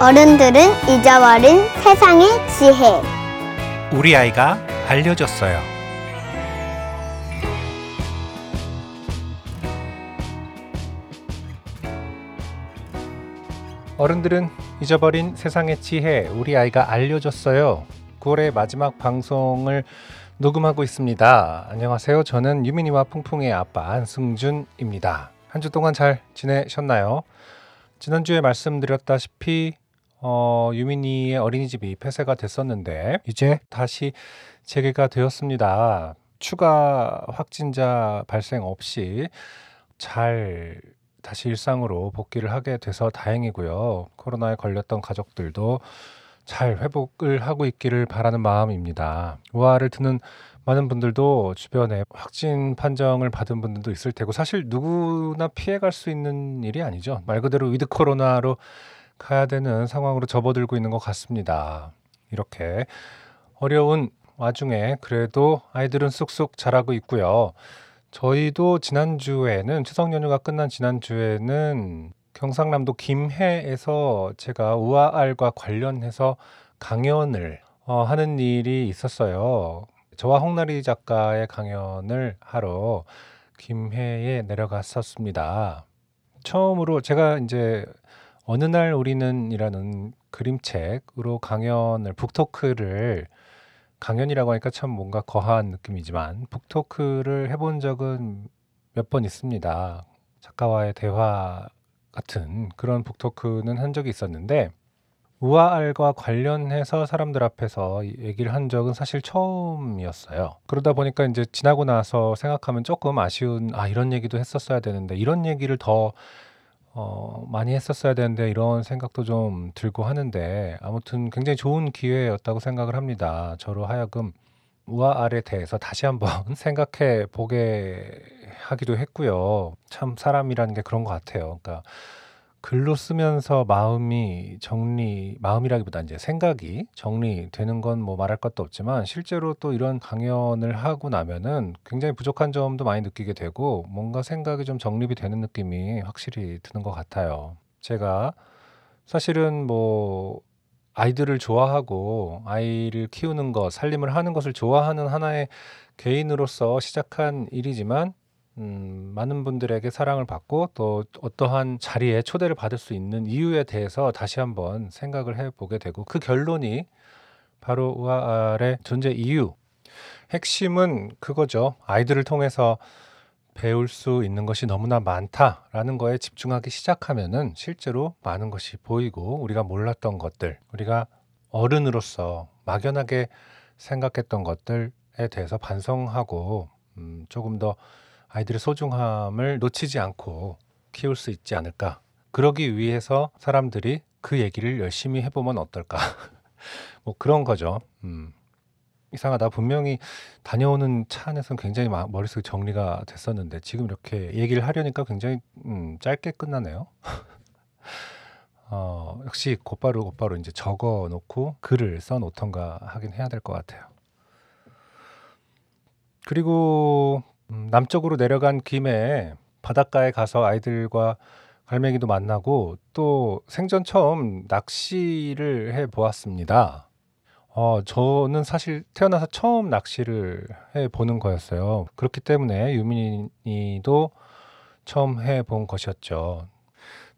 어른들은 잊어버린 세상의 지혜. 우리 아이가 알려줬어요. 어른들은 잊어버린 세상의 지혜 우리 아이가 알려줬어요. 9월의 마지막 방송을 녹음하고 있습니다. 안녕하세요. 저는 유민이와 풍풍의 아빠 안승준입니다. 한 주 동안 잘 지내셨나요? 지난주에 말씀드렸다시피 어, 유민이의 어린이집이 폐쇄가 됐었는데 이제 다시 재개가 되었습니다. 추가 확진자 발생 없이 잘 다시 일상으로 복귀를 하게 돼서 다행이고요. 코로나에 걸렸던 가족들도 잘 회복을 하고 있기를 바라는 마음입니다. 우아를 듣는 많은 분들도 주변에 확진 판정을 받은 분들도 있을 테고 사실 누구나 피해갈 수 있는 일이 아니죠. 말 그대로 위드 코로나로 가야 되는 상황으로 접어들고 있는 것 같습니다. 이렇게 어려운 와중에 그래도 아이들은 쑥쑥 자라고 있고요. 저희도 지난주에는 추석 연휴가 끝난 지난주에는 경상남도 김해에서 제가 우아알과 관련해서 강연을 어, 하는 일이 있었어요. 저와 홍나리 작가의 강연을 하러 김해에 내려갔었습니다. 처음으로 제가 이제 어느 날 우리는이라는 그림책으로 강연을 북토크를 강연이라고 하니까 참 뭔가 거한 느낌이지만 북토크를 해본 적은 몇 번 있습니다. 작가와의 대화 같은 그런 북토크는 한 적이 있었는데 우아알과 관련해서 사람들 앞에서 얘기를 한 적은 사실 처음이었어요. 그러다 보니까 이제 지나고 나서 생각하면 조금 아쉬운 아 이런 얘기도 했었어야 되는데 이런 얘기를 더 어, 많이 했었어야 되는데 이런 생각도 좀 들고 하는데 아무튼 굉장히 좋은 기회였다고 생각을 합니다. 저로 하여금 우아알에 대해서 다시 한번 생각해 보게 하기도 했고요. 참 사람이라는 게 그런 것 같아요. 그러니까 글로 쓰면서 마음이 정리 마음이라기보다 이제 생각이 정리되는 건 뭐 말할 것도 없지만 실제로 또 이런 강연을 하고 나면은 굉장히 부족한 점도 많이 느끼게 되고 뭔가 생각이 좀 정립이 되는 느낌이 확실히 드는 것 같아요. 제가 사실은 뭐 아이들을 좋아하고 아이를 키우는 것, 살림을 하는 것을 좋아하는 하나의 개인으로서 시작한 일이지만 음, 많은 분들에게 사랑을 받고 또 어떠한 자리에 초대를 받을 수 있는 이유에 대해서 다시 한번 생각을 해보게 되고 그 결론이 바로 우아알의 존재 이유. 핵심은 그거죠. 아이들을 통해서 배울 수 있는 것이 너무나 많다라는 거에 집중하기 시작하면은 실제로 많은 것이 보이고 우리가 몰랐던 것들, 우리가 어른으로서 막연하게 생각했던 것들에 대해서 반성하고 음, 조금 더 아이들의 소중함을 놓치지 않고 키울 수 있지 않을까. 그러기 위해서 사람들이 그 얘기를 열심히 해보면 어떨까. 뭐 그런 거죠. 음. 이상하다. 분명히 다녀오는 차 안에서는 굉장히 머릿속에 정리가 됐었는데 지금 이렇게 얘기를 하려니까 굉장히 음, 짧게 끝나네요. 어, 역시 곧바로 곧바로 이제 적어 놓고 글을 써 놓던가 하긴 해야 될 것 같아요. 그리고 음, 남쪽으로 내려간 김에 바닷가에 가서 아이들과 갈매기도 만나고 또 생전 처음 낚시를 해 보았습니다. 어, 저는 사실 태어나서 처음 낚시를 해 보는 거였어요. 그렇기 때문에 유민이도 처음 해 본 것이었죠.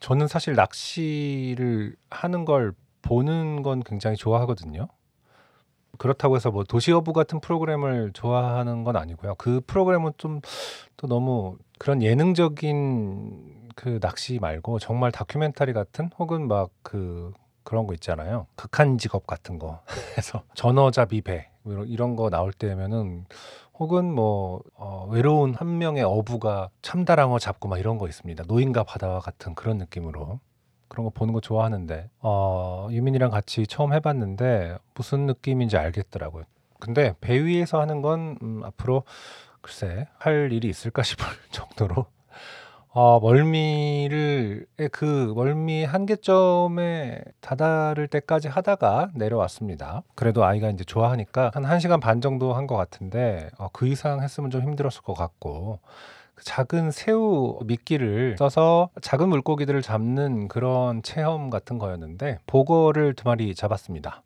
저는 사실 낚시를 하는 걸 보는 건 굉장히 좋아하거든요. 그렇다고 해서 뭐 도시어부 같은 프로그램을 좋아하는 건 아니고요. 그 프로그램은 좀 또 너무 그런 예능적인 그 낚시 말고 정말 다큐멘터리 같은 혹은 막 그 그런 거 있잖아요. 극한 직업 같은 거 해서 전어잡이 배 이런 거 나올 때면은 혹은 뭐 어, 외로운 한 명의 어부가 참다랑어 잡고 막 이런 거 있습니다. 노인과 바다와 같은 그런 느낌으로 그런 거 보는 거 좋아하는데 어, 유민이랑 같이 처음 해봤는데 무슨 느낌인지 알겠더라고요. 근데 배 위에서 하는 건 음, 앞으로 글쎄 할 일이 있을까 싶을 정도로 어, 멀미를 그 멀미 한계점에 다다를 때까지 하다가 내려왔습니다. 그래도 아이가 이제 좋아하니까 한 1시간 반 정도 한 것 같은데 어, 그 이상 했으면 좀 힘들었을 것 같고 그 작은 새우 미끼를 써서 작은 물고기들을 잡는 그런 체험 같은 거였는데 보거를 두 마리 잡았습니다.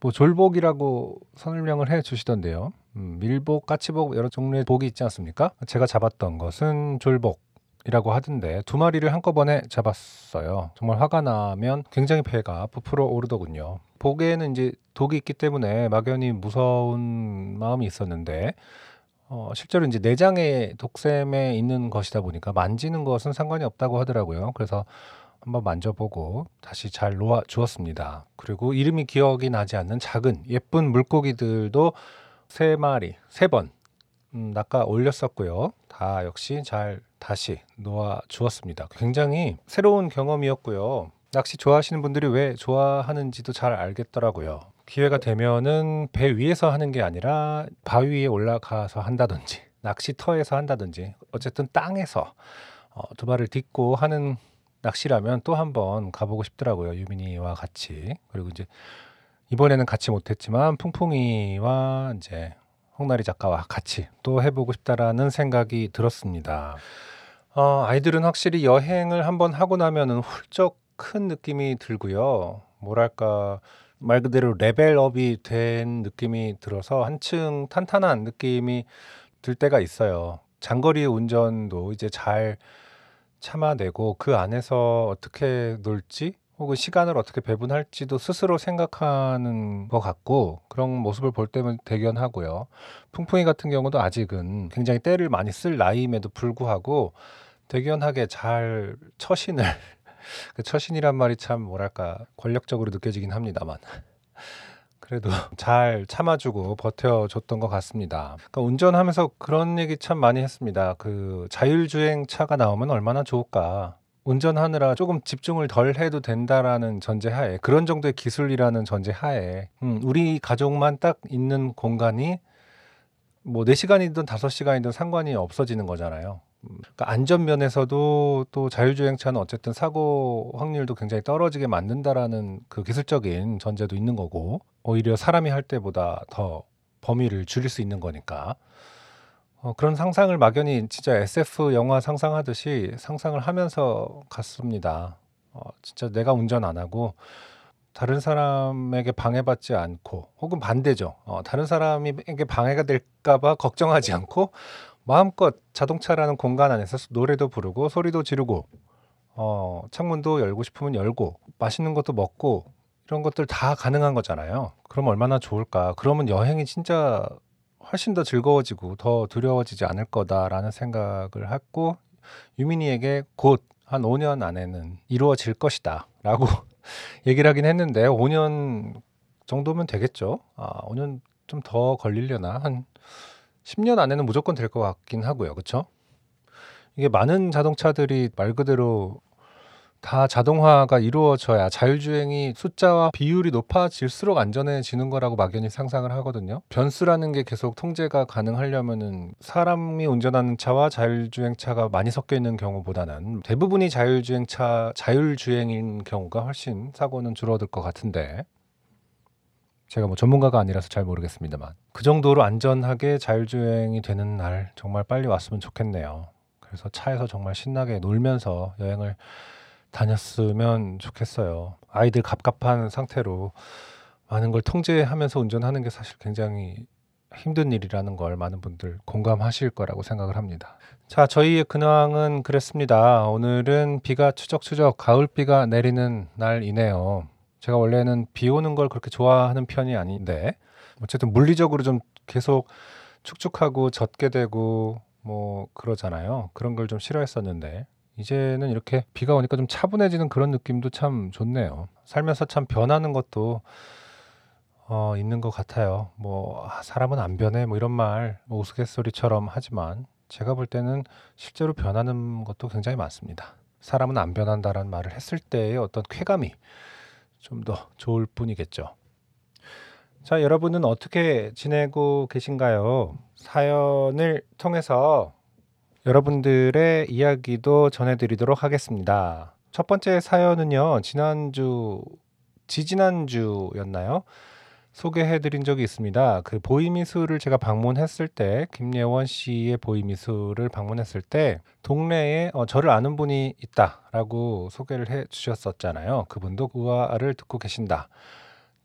뭐 졸복이라고 설명을 해 주시던데요. 음, 밀복, 까치복 여러 종류의 복이 있지 않습니까? 제가 잡았던 것은 졸복 이라고 하던데 두 마리를 한꺼번에 잡았어요. 정말 화가 나면 굉장히 배가 부풀어 오르더군요. 복에는 이제 독이 있기 때문에 막연히 무서운 마음이 있었는데 어, 실제로 이제 내장에 독샘에 있는 것이다 보니까 만지는 것은 상관이 없다고 하더라고요. 그래서 한번 만져보고 다시 잘 놓아 주었습니다. 그리고 이름이 기억이 나지 않는 작은 예쁜 물고기들도 세 마리, 세 번, 음, 낚아 올렸었고요. 다 역시 잘 다시 놓아 주었습니다. 굉장히 새로운 경험이었고요. 낚시 좋아하시는 분들이 왜 좋아하는지도 잘 알겠더라고요. 기회가 되면은 배 위에서 하는 게 아니라 바위 위에 올라가서 한다든지 낚시터에서 한다든지 어쨌든 땅에서 어, 두 발을 딛고 하는 낚시라면 또 한번 가보고 싶더라고요. 유민이와 같이. 그리고 이제 이번에는 같이 못했지만 풍풍이와 이제 홍나리 작가와 같이 또 해보고 싶다라는 생각이 들었습니다. 어, 아이들은 확실히 여행을 한번 하고 나면은 훌쩍 큰 느낌이 들고요. 뭐랄까 말 그대로 레벨업이 된 느낌이 들어서 한층 탄탄한 느낌이 들 때가 있어요. 장거리 운전도 이제 잘 참아내고 그 안에서 어떻게 놀지 혹은 시간을 어떻게 배분할지도 스스로 생각하는 것 같고 그런 모습을 볼 때면 대견하고요. 풍풍이 같은 경우도 아직은 굉장히 때를 많이 쓸 나이임에도 불구하고 대견하게 잘 처신을 그 처신이란 말이 참 뭐랄까 권력적으로 느껴지긴 합니다만 그래도 잘 참아주고 버텨줬던 것 같습니다. 그러니까 운전하면서 그런 얘기 참 많이 했습니다. 그 자율주행 차가 나오면 얼마나 좋을까. 운전하느라 조금 집중을 덜 해도 된다라는 전제하에 그런 정도의 기술이라는 전제하에 음, 우리 가족만 딱 있는 공간이 뭐 4시간이든 5시간이든 상관이 없어지는 거잖아요. 그러니까 안전 면에서도 또 자율주행차는 어쨌든 사고 확률도 굉장히 떨어지게 만든다라는 그 기술적인 전제도 있는 거고 오히려 사람이 할 때보다 더 범위를 줄일 수 있는 거니까 어, 그런 상상을 막연히 진짜 SF 영화 상상하듯이 상상을 하면서 갔습니다. 어, 진짜 내가 운전 안 하고 다른 사람에게 방해받지 않고 혹은 반대죠. 어, 다른 사람에게 방해가 될까봐 걱정하지 않고 마음껏 자동차라는 공간 안에서 노래도 부르고 소리도 지르고 어, 창문도 열고 싶으면 열고 맛있는 것도 먹고 이런 것들 다 가능한 거잖아요. 그럼 얼마나 좋을까? 그러면 여행이 진짜 훨씬 더 즐거워지고 더 두려워지지 않을 거다라는 생각을 했고 유민이에게 곧 한 5년 안에는 이루어질 것이다라고 얘기를 하긴 했는데 5년 정도면 되겠죠. 아, 5년 좀 더 걸리려나 한 10년 안에는 무조건 될 것 같긴 하고요. 그쵸? 이게 많은 자동차들이 말 그대로 다 자동화가 이루어져야 자율주행이 숫자와 비율이 높아질수록 안전해지는 거라고 막연히 상상을 하거든요. 변수라는 게 계속 통제가 가능하려면은 사람이 운전하는 차와 자율주행 차가 많이 섞여 있는 경우보다는 대부분이 자율주행 차, 자율주행인 경우가 훨씬 사고는 줄어들 것 같은데 제가 뭐 전문가가 아니라서 잘 모르겠습니다만 그 정도로 안전하게 자율주행이 되는 날 정말 빨리 왔으면 좋겠네요. 그래서 차에서 정말 신나게 놀면서 여행을 다녔으면 좋겠어요. 아이들 갑갑한 상태로 많은 걸 통제하면서 운전하는 게 사실 굉장히 힘든 일이라는 걸 많은 분들 공감하실 거라고 생각을 합니다. 자, 저희의 근황은 그랬습니다. 오늘은 비가 추적추적 가을비가 내리는 날이네요. 제가 원래는 비 오는 걸 그렇게 좋아하는 편이 아닌데 어쨌든 물리적으로 좀 계속 축축하고 젖게 되고 뭐 그러잖아요. 그런 걸 좀 싫어했었는데 이제는 이렇게 비가 오니까 좀 차분해지는 그런 느낌도 참 좋네요. 살면서 참 변하는 것도 어, 있는 것 같아요. 뭐 아, 사람은 안 변해 뭐 이런 말 뭐 우스갯소리처럼 하지만 제가 볼 때는 실제로 변하는 것도 굉장히 많습니다. 사람은 안 변한다라는 말을 했을 때의 어떤 쾌감이 좀 더 좋을 뿐이겠죠. 자, 여러분은 어떻게 지내고 계신가요? 사연을 통해서 여러분들의 이야기도 전해드리도록 하겠습니다. 첫 번째 사연은요, 지난주, 지지난주였나요? 소개해 드린 적이 있습니다. 그 보이미술을 제가 방문했을 때 김예원 씨의 보이미술을 방문했을 때 동네에 어, 저를 아는 분이 있다라고 소개를 해 주셨었잖아요. 그분도 우아를 듣고 계신다.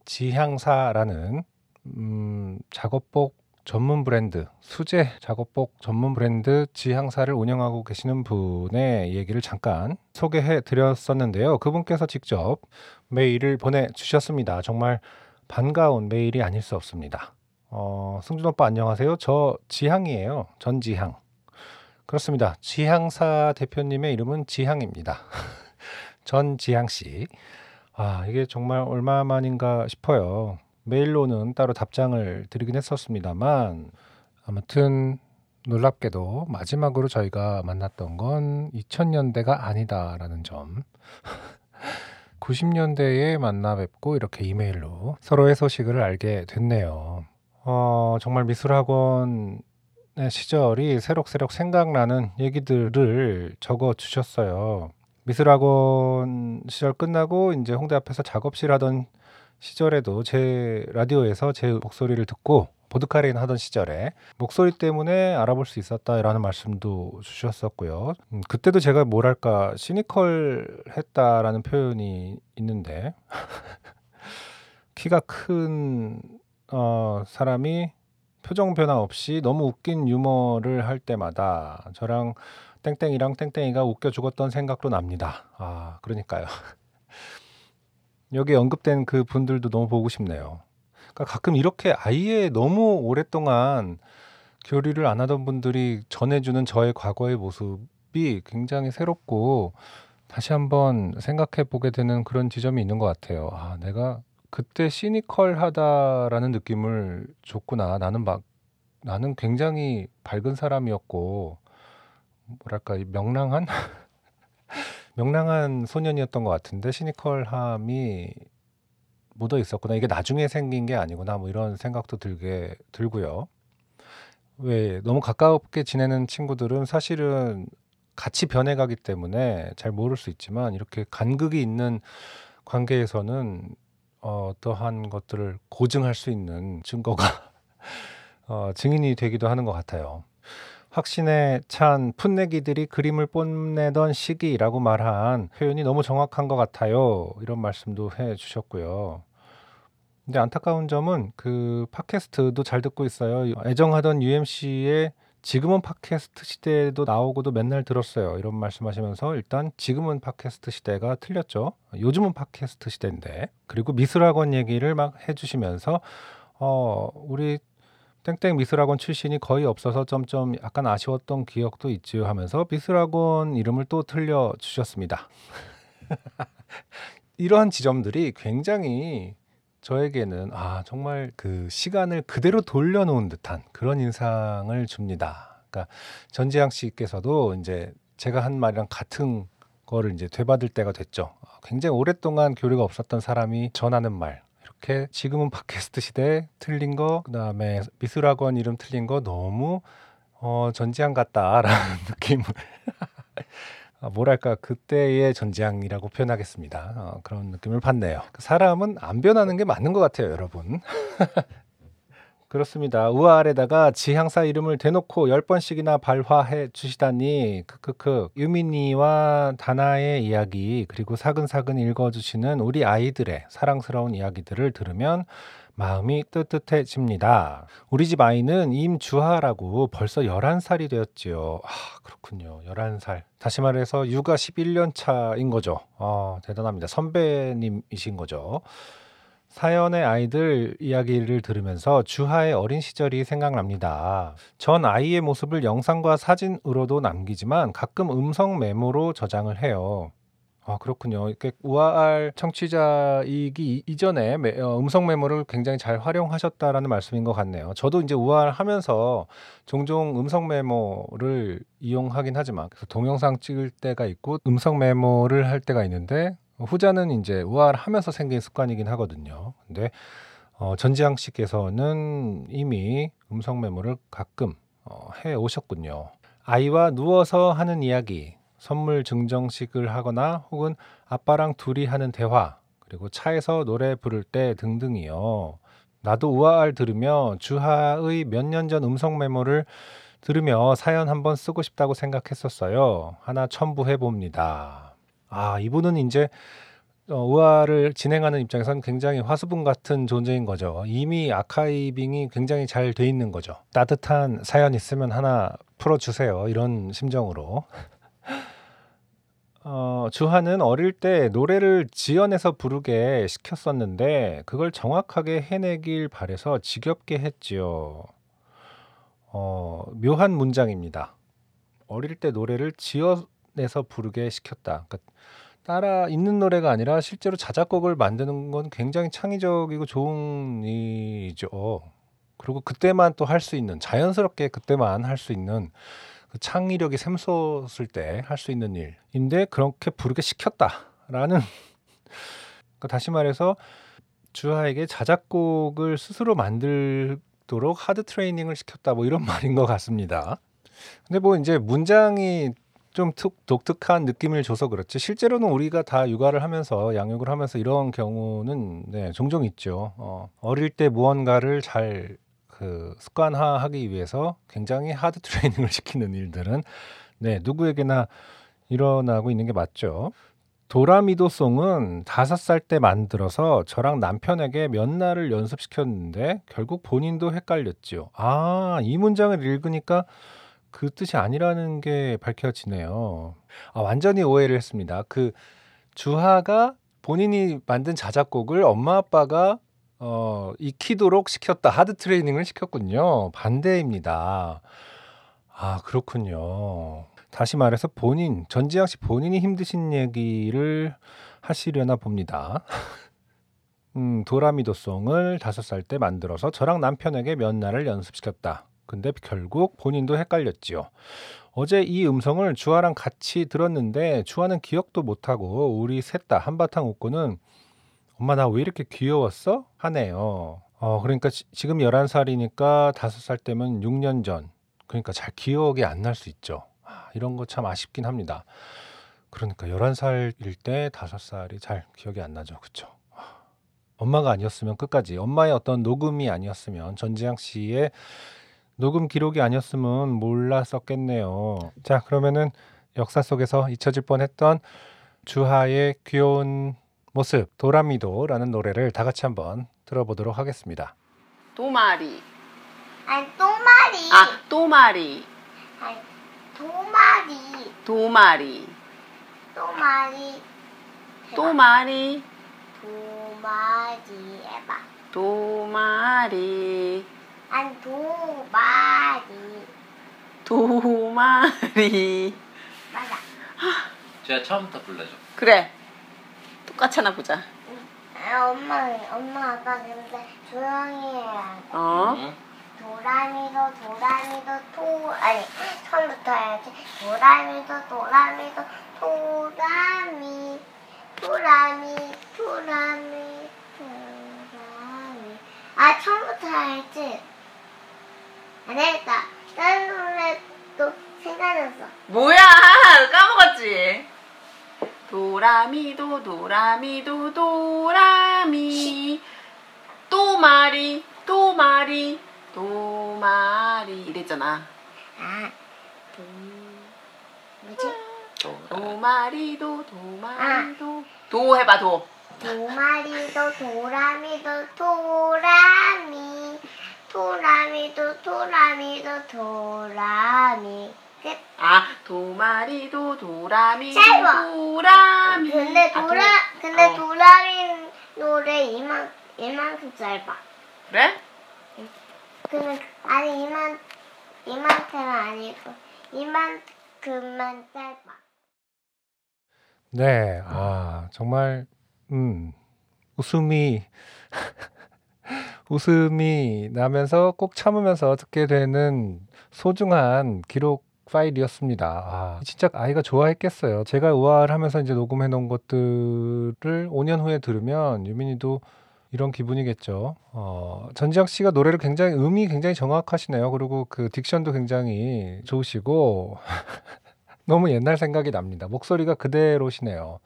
지향사라는 음, 작업복 전문 브랜드, 수제 작업복 전문 브랜드 지향사를 운영하고 계시는 분의 얘기를 잠깐 소개해 드렸었는데요. 그분께서 직접 메일을 보내 주셨습니다. 정말 반가운 메일이 아닐 수 없습니다. 어, 승준 오빠 안녕하세요. 저 지향이에요. 전지향. 그렇습니다. 지향사 대표님의 이름은 지향입니다. 전지향 씨. 아, 이게 정말 얼마만인가 싶어요. 메일로는 따로 답장을 드리긴 했었습니다만 아무튼 놀랍게도 마지막으로 저희가 만났던 건 2000년대가 아니다라는 점. 90년대에 만나 뵙고 이렇게 이메일로 서로의 소식을 알게 됐네요. 어, 정말 미술학원의 시절이 새록새록 생각나는 얘기들을 적어 주셨어요. 미술학원 시절 끝나고 이제 홍대 앞에서 작업실 하던 시절에도 제 라디오에서 제 목소리를 듣고 보드카레인 하던 시절에 목소리 때문에 알아볼 수 있었다라는 말씀도 주셨었고요. 음, 그때도 제가 뭐랄까 시니컬했다라는 표현이 있는데 키가 큰 어, 사람이 표정 변화 없이 너무 웃긴 유머를 할 때마다 저랑 땡땡이랑 땡땡이가 웃겨 죽었던 생각도 납니다. 아, 그러니까요. 여기 언급된 그 분들도 너무 보고 싶네요. 그러니까 가끔 이렇게 아예 너무 오랫동안 교류를 안 하던 분들이 전해주는 저의 과거의 모습이 굉장히 새롭고 다시 한번 생각해 보게 되는 그런 지점이 있는 것 같아요. 아, 내가 그때 시니컬하다라는 느낌을 줬구나. 나는 막 나는 굉장히 밝은 사람이었고 뭐랄까 이 명랑한 명랑한 소년이었던 것 같은데 시니컬함이 묻어 있었구나. 이게 나중에 생긴 게 아니구나. 뭐 이런 생각도 들게 들고요. 왜 너무 가깝게 지내는 친구들은 사실은 같이 변해가기 때문에 잘 모를 수 있지만 이렇게 간극이 있는 관계에서는 어, 어떠한 것들을 고증할 수 있는 증거가 어, 증인이 되기도 하는 것 같아요. 확신에 찬 풋내기들이 그림을 뽐내던 시기라고 말한 표현이 너무 정확한 것 같아요. 이런 말씀도 해 주셨고요. 근데 안타까운 점은 그 팟캐스트도 잘 듣고 있어요. 애정하던 UMC의 지금은 팟캐스트 시대에도 나오고도 맨날 들었어요. 이런 말씀하시면서 일단 지금은 팟캐스트 시대가 틀렸죠. 요즘은 팟캐스트 시대인데 그리고 미술학원 얘기를 막 해주시면서 어 우리 땡땡 미술학원 출신이 거의 없어서 점점 약간 아쉬웠던 기억도 있지요 하면서 미술학원 이름을 또 틀려 주셨습니다. 이러한 지점들이 굉장히 저에게는 아 정말 그 시간을 그대로 돌려놓은 듯한 그런 인상을 줍니다. 그러니까 전지향 씨께서도 이제 제가 한 말이랑 같은 거를 이제 되받을 때가 됐죠. 굉장히 오랫동안 교류가 없었던 사람이 전하는 말 이렇게 지금은 팟캐스트 시대 틀린 거 그다음에 미술학원 이름 틀린 거 너무 어 전지향 같다라는 느낌을 아, 뭐랄까 그때의 전지향이라고 표현하겠습니다. 어, 그런 느낌을 받네요. 그 사람은 안 변하는 게 맞는 것 같아요, 여러분. 그렇습니다. 우아 아래다가 지향사 이름을 대놓고 10번씩이나 발화해 주시다니 크크크 유민이와 다나의 이야기 그리고 사근사근 읽어주시는 우리 아이들의 사랑스러운 이야기들을 들으면 마음이 뜨뜻해집니다. 우리 집 아이는 임주하라고 벌써 11살이 되었지요. 아, 그렇군요. 11살. 다시 말해서 육아 11년 차인 거죠. 아, 대단합니다. 선배님이신 거죠. 사연의 아이들 이야기를 들으면서 주하의 어린 시절이 생각납니다. 전 아이의 모습을 영상과 사진으로도 남기지만 가끔 음성 메모로 저장을 해요. 아, 그렇군요. 이렇게 우아할 청취자이기 이전에 매- 어, 음성 메모를 굉장히 잘 활용하셨다라는 말씀인 것 같네요. 저도 이제 우아하면서 종종 음성 메모를 이용하긴 하지만 그래서 동영상 찍을 때가 있고 음성 메모를 할 때가 있는데 후자는 이제 우아하면서 생긴 습관이긴 하거든요. 근데 어, 전지향 씨께서는 이미 음성 메모를 가끔 어, 해 오셨군요. 아이와 누워서 하는 이야기, 선물 증정식을 하거나 혹은 아빠랑 둘이 하는 대화, 그리고 차에서 노래 부를 때 등등이요. 나도 우아할 들으며 주하의 몇 년 전 음성 메모를 들으며 사연 한번 쓰고 싶다고 생각했었어요. 하나 첨부해 봅니다. 아, 이분은 이제 어, 우아를 진행하는 입장에서는 굉장히 화수분 같은 존재인 거죠. 이미 아카이빙이 굉장히 잘 돼 있는 거죠. 따뜻한 사연 있으면 하나 풀어주세요. 이런 심정으로. 어, 주하는 어릴 때 노래를 지연해서 부르게 시켰었는데 그걸 정확하게 해내길 바래서 지겹게 했지요. 어, 묘한 문장입니다. 어릴 때 노래를 지어내서 부르게 시켰다. 그러니까 따라 있는 노래가 아니라 실제로 자작곡을 만드는 건 굉장히 창의적이고 좋은 일이죠. 그리고 그때만 또 할 수 있는 자연스럽게 그때만 할 수 있는 그 창의력이 샘솟을 때 할 수 있는 일인데 그렇게 부르게 시켰다라는 그러니까 다시 말해서 주하에게 자작곡을 스스로 만들도록 하드 트레이닝을 시켰다 뭐 이런 말인 것 같습니다. 근데 뭐 이제 문장이 좀 특, 독특한 느낌을 줘서 그렇지 실제로는 우리가 다 육아를 하면서 양육을 하면서 이런 경우는 네, 종종 있죠. 어, 어릴 때 무언가를 잘 그 습관화하기 위해서 굉장히 하드 트레이닝을 시키는 일들은 네, 누구에게나 일어나고 있는 게 맞죠. 도라미도송은 다섯 살 때 만들어서 저랑 남편에게 몇 날을 연습시켰는데 결국 본인도 헷갈렸지요. 아, 이 문장을 읽으니까 그 뜻이 아니라는 게 밝혀지네요. 아, 완전히 오해를 했습니다. 그 주하가 본인이 만든 자작곡을 엄마 아빠가 어, 익히도록 시켰다. 하드 트레이닝을 시켰군요. 반대입니다. 아, 그렇군요. 다시 말해서 본인, 전지양 씨 본인이 힘드신 얘기를 하시려나 봅니다. 음, 도라미도송을 다섯 살 때 만들어서 저랑 남편에게 몇 날을 연습시켰다. 근데 결국 본인도 헷갈렸지요. 어제 이 음성을 주아랑 같이 들었는데 주아는 기억도 못하고 우리 셋 다 한바탕 웃고는 엄마 나 왜 이렇게 귀여웠어? 하네요. 어, 그러니까 지, 지금 11살이니까 5살 때면 6년 전. 그러니까 잘 기억이 안 날 수 있죠. 아, 이런 거 참 아쉽긴 합니다. 그러니까 11살일 때 5살이 잘 기억이 안 나죠. 그쵸? 아, 엄마가 아니었으면 끝까지 엄마의 어떤 녹음이 아니었으면 전지양 씨의 녹음 기록이 아니었으면 몰랐었겠네요. 자, 그러면은 역사 속에서 잊혀질 뻔했던 주하의 귀여운 모습 도라미도라는 노래를 다 같이 한번 들어보도록 하겠습니다. 도마리. 아니 또마리. 아, 또마리. 아니 도마리. 도마리. 또마리. 또마리. 도마리 해봐. 도마리. 아니 도마리. 도마리. 맞아. 제가 처음부터 불러줘. 그래. 하나 보자. 아, 엄마 엄마 아빠 근데 조용히 해야 돼. 어? 응? 도라미도 도라미도 토 아니 처음부터 해야지 도라미도 도라미도 도라미 도라미 도라미 도라미 아 처음부터 해야지 안 되겠다 다른 노래 또 생각났어 뭐야? 까먹었지. 도라미도 도라미도 도라미. 또마리 또마리 도마리 이랬잖아. 아 도, 뭐지 도마리도 도마리도 도 해봐 도. 도마리도 도라미도 도라미 도라미도 도라미도 도라미 끝아 도마리도 도라미도 짧아. 도라미. 근데 아, 도라 도- 근데 어. 도라미 노래 이만 이만큼 짧아. 그래? 근데 아니 이만 이만큼은 아니고 이만큼만 짧아. 네, 아 정말 음 웃음이 웃음이 나면서 꼭 참으면서 듣게 되는 소중한 기록 파일이었습니다. 아, 진짜 아이가 좋아했겠어요. 제가 우아를 하면서 이제 녹음해 놓은 것들을 5년 후에 들으면 유민이도 이런 기분이겠죠. 어, 전지혁 씨가 노래를 굉장히 음이 굉장히 정확하시네요. 그리고 그 딕션도 굉장히 좋으시고 너무 옛날 생각이 납니다. 목소리가 그대로시네요.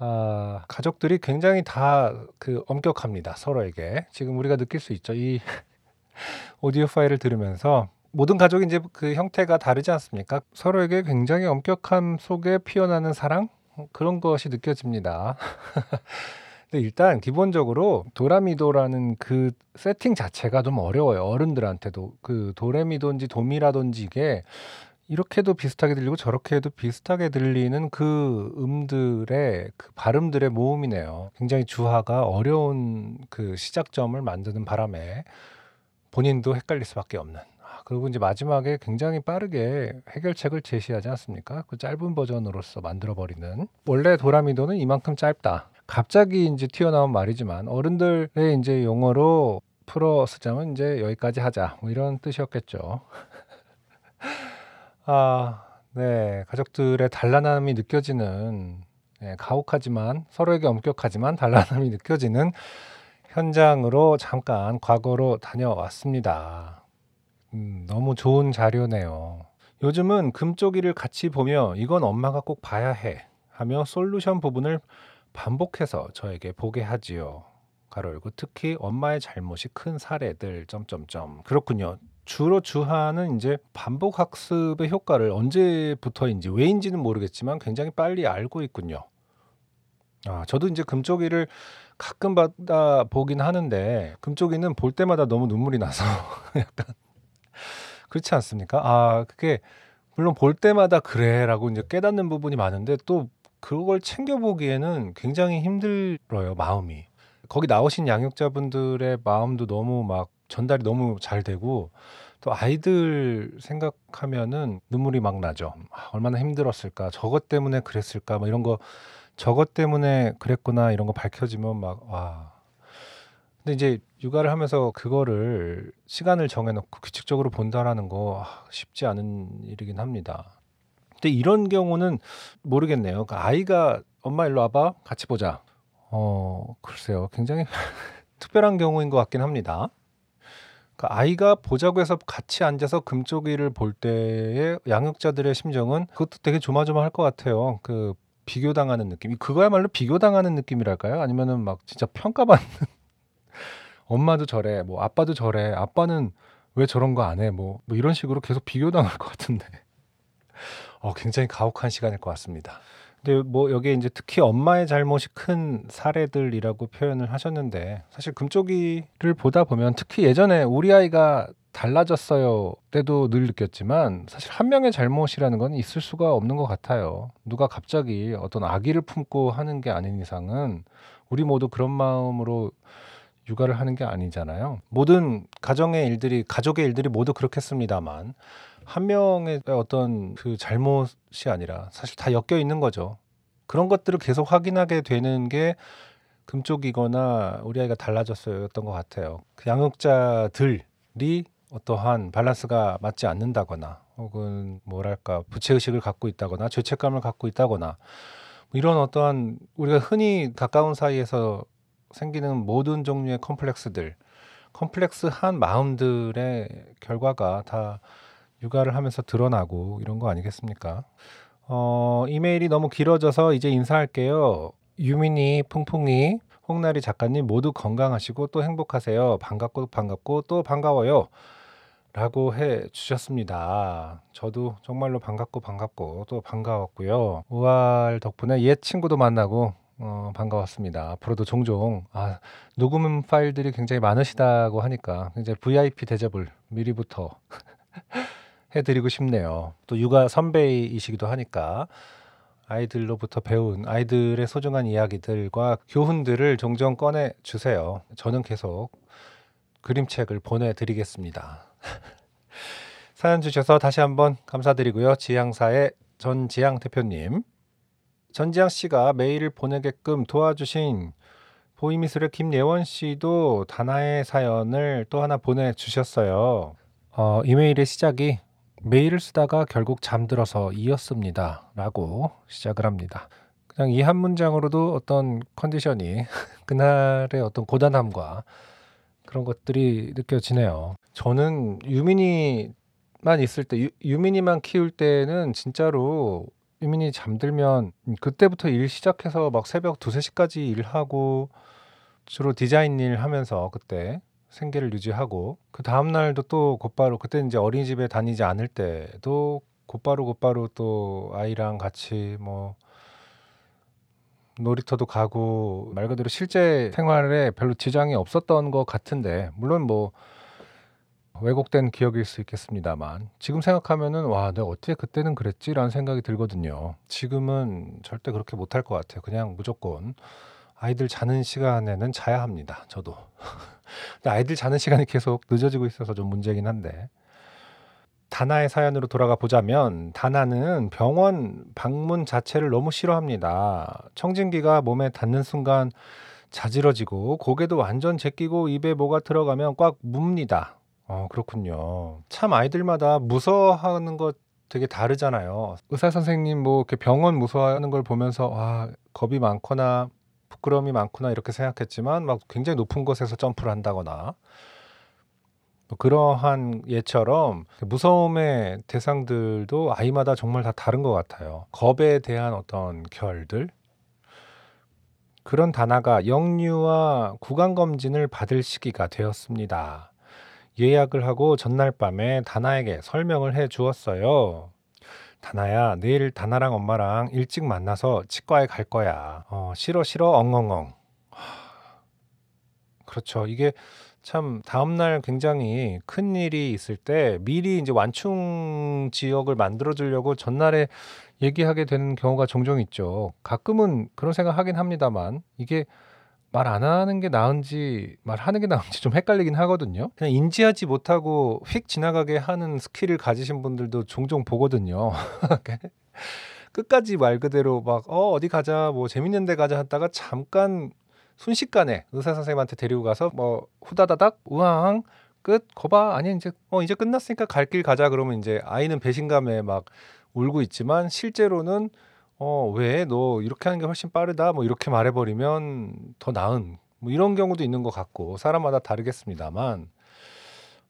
아, 가족들이 굉장히 다 그 엄격합니다. 서로에게. 지금 우리가 느낄 수 있죠. 이 오디오 파일을 들으면서 모든 가족이 이제 그 형태가 다르지 않습니까? 서로에게 굉장히 엄격함 속에 피어나는 사랑 그런 것이 느껴집니다. 근데 일단 기본적으로 도라미도라는 그 세팅 자체가 좀 어려워요. 어른들한테도 그 도레미도인지 도미라든지 이게 이렇게도 비슷하게 들리고 저렇게 해도 비슷하게 들리는 그 음들의 그 발음들의 모음이네요. 굉장히 주하가 어려운 그 시작점을 만드는 바람에 본인도 헷갈릴 수밖에 없는. 아, 그리고 이제 마지막에 굉장히 빠르게 해결책을 제시하지 않습니까? 그 짧은 버전으로서 만들어 버리는. 원래 도라미도는 이만큼 짧다. 갑자기 이제 튀어나온 말이지만 어른들의 이제 용어로 풀어 쓰자면 이제 여기까지 하자. 뭐 이런 뜻이었겠죠. 아, 네. 가족들의 단란함이 느껴지는 예, 가혹하지만 서로에게 엄격하지만 단란함이 느껴지는 현장으로 잠깐 과거로 다녀왔습니다. 음, 너무 좋은 자료네요. 요즘은 금쪽이를 같이 보며 이건 엄마가 꼭 봐야 해 하며 솔루션 부분을 반복해서 저에게 보게 하지요. 가로 열고 특히 엄마의 잘못이 큰 사례들 점점점 그렇군요. 주로 주하는 이제 반복 학습의 효과를 언제부터인지 왜인지는 모르겠지만 굉장히 빨리 알고 있군요. 아, 저도 이제 금쪽이를 가끔 받아 보긴 하는데 금쪽이는 볼 때마다 너무 눈물이 나서 약간 그렇지 않습니까? 아, 그게 물론 볼 때마다 그래라고 이제 깨닫는 부분이 많은데 또 그걸 챙겨보기에는 굉장히 힘들어요, 마음이. 거기 나오신 양육자분들의 마음도 너무 막 전달이 너무 잘 되고 또 아이들 생각하면은 눈물이 막 나죠. 아, 얼마나 힘들었을까. 저것 때문에 그랬을까. 뭐 이런 거 저것 때문에 그랬구나 이런 거 밝혀지면 막 와. 근데 이제 육아를 하면서 그거를 시간을 정해놓고 규칙적으로 본다라는 거 아, 쉽지 않은 일이긴 합니다. 근데 이런 경우는 모르겠네요. 그 아이가 엄마 일로 와봐 같이 보자. 어 글쎄요, 굉장히 특별한 경우인 것 같긴 합니다. 그 아이가 보자고 해서 같이 앉아서 금쪽이를 볼 때의 양육자들의 심정은 그것도 되게 조마조마할 것 같아요. 그 비교당하는 느낌. 그거야말로 비교당하는 느낌이랄까요? 아니면은 막 진짜 평가받는 엄마도 저래, 뭐 아빠도 저래, 아빠는 왜 저런 거 안 해? 뭐, 뭐 이런 식으로 계속 비교당할 것 같은데. 어, 굉장히 가혹한 시간일 것 같습니다. 근데 뭐 여기에 이제 특히 엄마의 잘못이 큰 사례들이라고 표현을 하셨는데 사실 금쪽이를 보다 보면 특히 예전에 우리 아이가 달라졌어요 때도 늘 느꼈지만 사실 한 명의 잘못이라는 건 있을 수가 없는 것 같아요. 누가 갑자기 어떤 아기를 품고 하는 게 아닌 이상은 우리 모두 그런 마음으로 육아를 하는 게 아니잖아요. 모든 가정의 일들이 가족의 일들이 모두 그렇겠습니다만 한 명의 어떤 그 잘못이 아니라 사실 다 엮여 있는 거죠. 그런 것들을 계속 확인하게 되는 게 금쪽이거나 우리 아이가 달라졌어요였던 것 같아요. 그 양육자들이 어떠한 밸런스가 맞지 않는다거나 혹은 뭐랄까 부채의식을 갖고 있다거나 죄책감을 갖고 있다거나 뭐 이런 어떠한 우리가 흔히 가까운 사이에서 생기는 모든 종류의 컴플렉스들 컴플렉스한 마음들의 결과가 다 육아를 하면서 드러나고 이런 거 아니겠습니까? 어, 이메일이 너무 길어져서 이제 인사할게요. 유민이, 풍풍이, 홍나리 작가님 모두 건강하시고 또 행복하세요. 반갑고 반갑고 또 반가워요. 라고 해 주셨습니다. 저도 정말로 반갑고 반갑고 또 반가웠고요. 우알 덕분에 옛 친구도 만나고 어, 반가웠습니다. 앞으로도 종종 아, 녹음 파일들이 굉장히 많으시다고 하니까 굉장히 VIP 대접을 미리부터 해드리고 싶네요. 또 육아 선배이시기도 하니까 아이들로부터 배운 아이들의 소중한 이야기들과 교훈들을 종종 꺼내 주세요. 저는 계속 그림책을 보내드리겠습니다. 사연 주셔서 다시 한번 감사드리고요. 지향사의 전 지향 대표님. 전지향 씨가 메일을 보내게끔 도와주신 보이미술의 김예원 씨도 다나의 사연을 또 하나 보내주셨어요. 어, 이메일의 시작이 메일을 쓰다가 결국 잠들어서 이었습니다. 라고 시작을 합니다. 그냥 이 한 문장으로도 어떤 컨디션이 그날의 어떤 고단함과 그런 것들이 느껴지네요. 저는 유민이만 있을 때, 유, 유민이만 키울 때는 진짜로 유민이 잠들면 그때부터 일 시작해서 막 새벽 두세 시까지 일하고 주로 디자인 일 하면서 그때 생계를 유지하고 그 다음 날도 또 곧바로 그때 이제 어린이집에 다니지 않을 때도 곧바로 곧바로 또 아이랑 같이 뭐 놀이터도 가고 말 그대로 실제 생활에 별로 지장이 없었던 것 같은데 물론 뭐 왜곡된 기억일 수 있겠습니다만 지금 생각하면은 와 내가 어떻게 그때는 그랬지라는 생각이 들거든요. 지금은 절대 그렇게 못할 것 같아요. 그냥 무조건 아이들 자는 시간에는 자야 합니다. 저도. 근데 아이들 자는 시간이 계속 늦어지고 있어서 좀 문제긴 한데 다나의 사연으로 돌아가 보자면 다나는 병원 방문 자체를 너무 싫어합니다. 청진기가 몸에 닿는 순간 자지러지고 고개도 완전 제끼고 입에 뭐가 들어가면 꽉 뭅니다. 어, 그렇군요. 참 아이들마다 무서워하는 것 되게 다르잖아요. 의사 선생님 뭐 이렇게 병원 무서워하는 걸 보면서 와, 겁이 많거나 부끄러움이 많구나 이렇게 생각했지만 막 굉장히 높은 곳에서 점프를 한다거나 뭐 그러한 예처럼 무서움의 대상들도 아이마다 정말 다 다른 것 같아요. 겁에 대한 어떤 결들 그런 다나가 영유아 구강 검진을 받을 시기가 되었습니다. 예약을 하고 전날 밤에 다나에게 설명을 해 주었어요. 다나야, 내일 다나랑 엄마랑 일찍 만나서 치과에 갈 거야. 어, 싫어, 싫어, 엉엉엉. 하, 그렇죠. 이게 참 다음날 굉장히 큰 일이 있을 때 미리 이제 완충 지역을 만들어 주려고 전날에 얘기하게 되는 경우가 종종 있죠. 가끔은 그런 생각 하긴 합니다만 이게 말 안 하는 게 나은지 말하는 게 나은지 좀 헷갈리긴 하거든요. 그냥 인지하지 못하고 휙 지나가게 하는 스킬을 가지신 분들도 종종 보거든요. 끝까지 말 그대로 막 어 어디 가자 뭐 재밌는 데 가자 했다가 잠깐 순식간에 의사 선생님한테 데리고 가서 뭐 후다다닥 우왕 끝 거봐 아니 이제 어 이제 끝났으니까 갈 길 가자 그러면 이제 아이는 배신감에 막 울고 있지만 실제로는 어 왜? 너 이렇게 하는 게 훨씬 빠르다? 뭐 이렇게 말해 버리면 더 나은. 뭐 이런 경우도 있는 것 같고 사람마다 다르겠습니다만.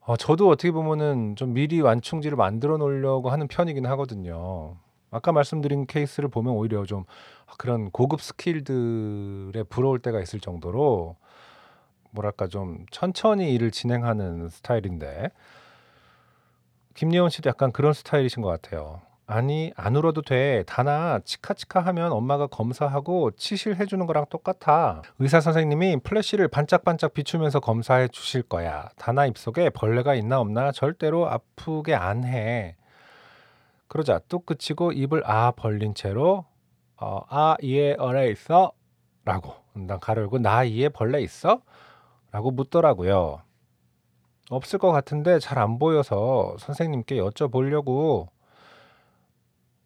어 저도 어떻게 보면은 좀 미리 완충지를 만들어 놓으려고 하는 편이긴 하거든요. 아까 말씀드린 케이스를 보면 오히려 좀 아, 그런 고급 스킬들에 부러울 때가 있을 정도로 뭐랄까 좀 천천히 일을 진행하는 스타일인데. 김예원 씨도 약간 그런 스타일이신 것 같아요. 아니 안 울어도 돼. 다나 치카치카 하면 엄마가 검사하고 치실 해 주는 거랑 똑같아. 의사 선생님이 플래시를 반짝반짝 비추면서 검사해 주실 거야. 다나 입속에 벌레가 있나 없나 절대로 아프게 안 해. 그러자 뚝 그치고 입을 아 벌린 채로 어, 아 이에 얼에 있어? 라고 난 가르고 나 이에 벌레 있어? 라고 묻더라고요. 없을 것 같은데 잘 안 보여서 선생님께 여쭤보려고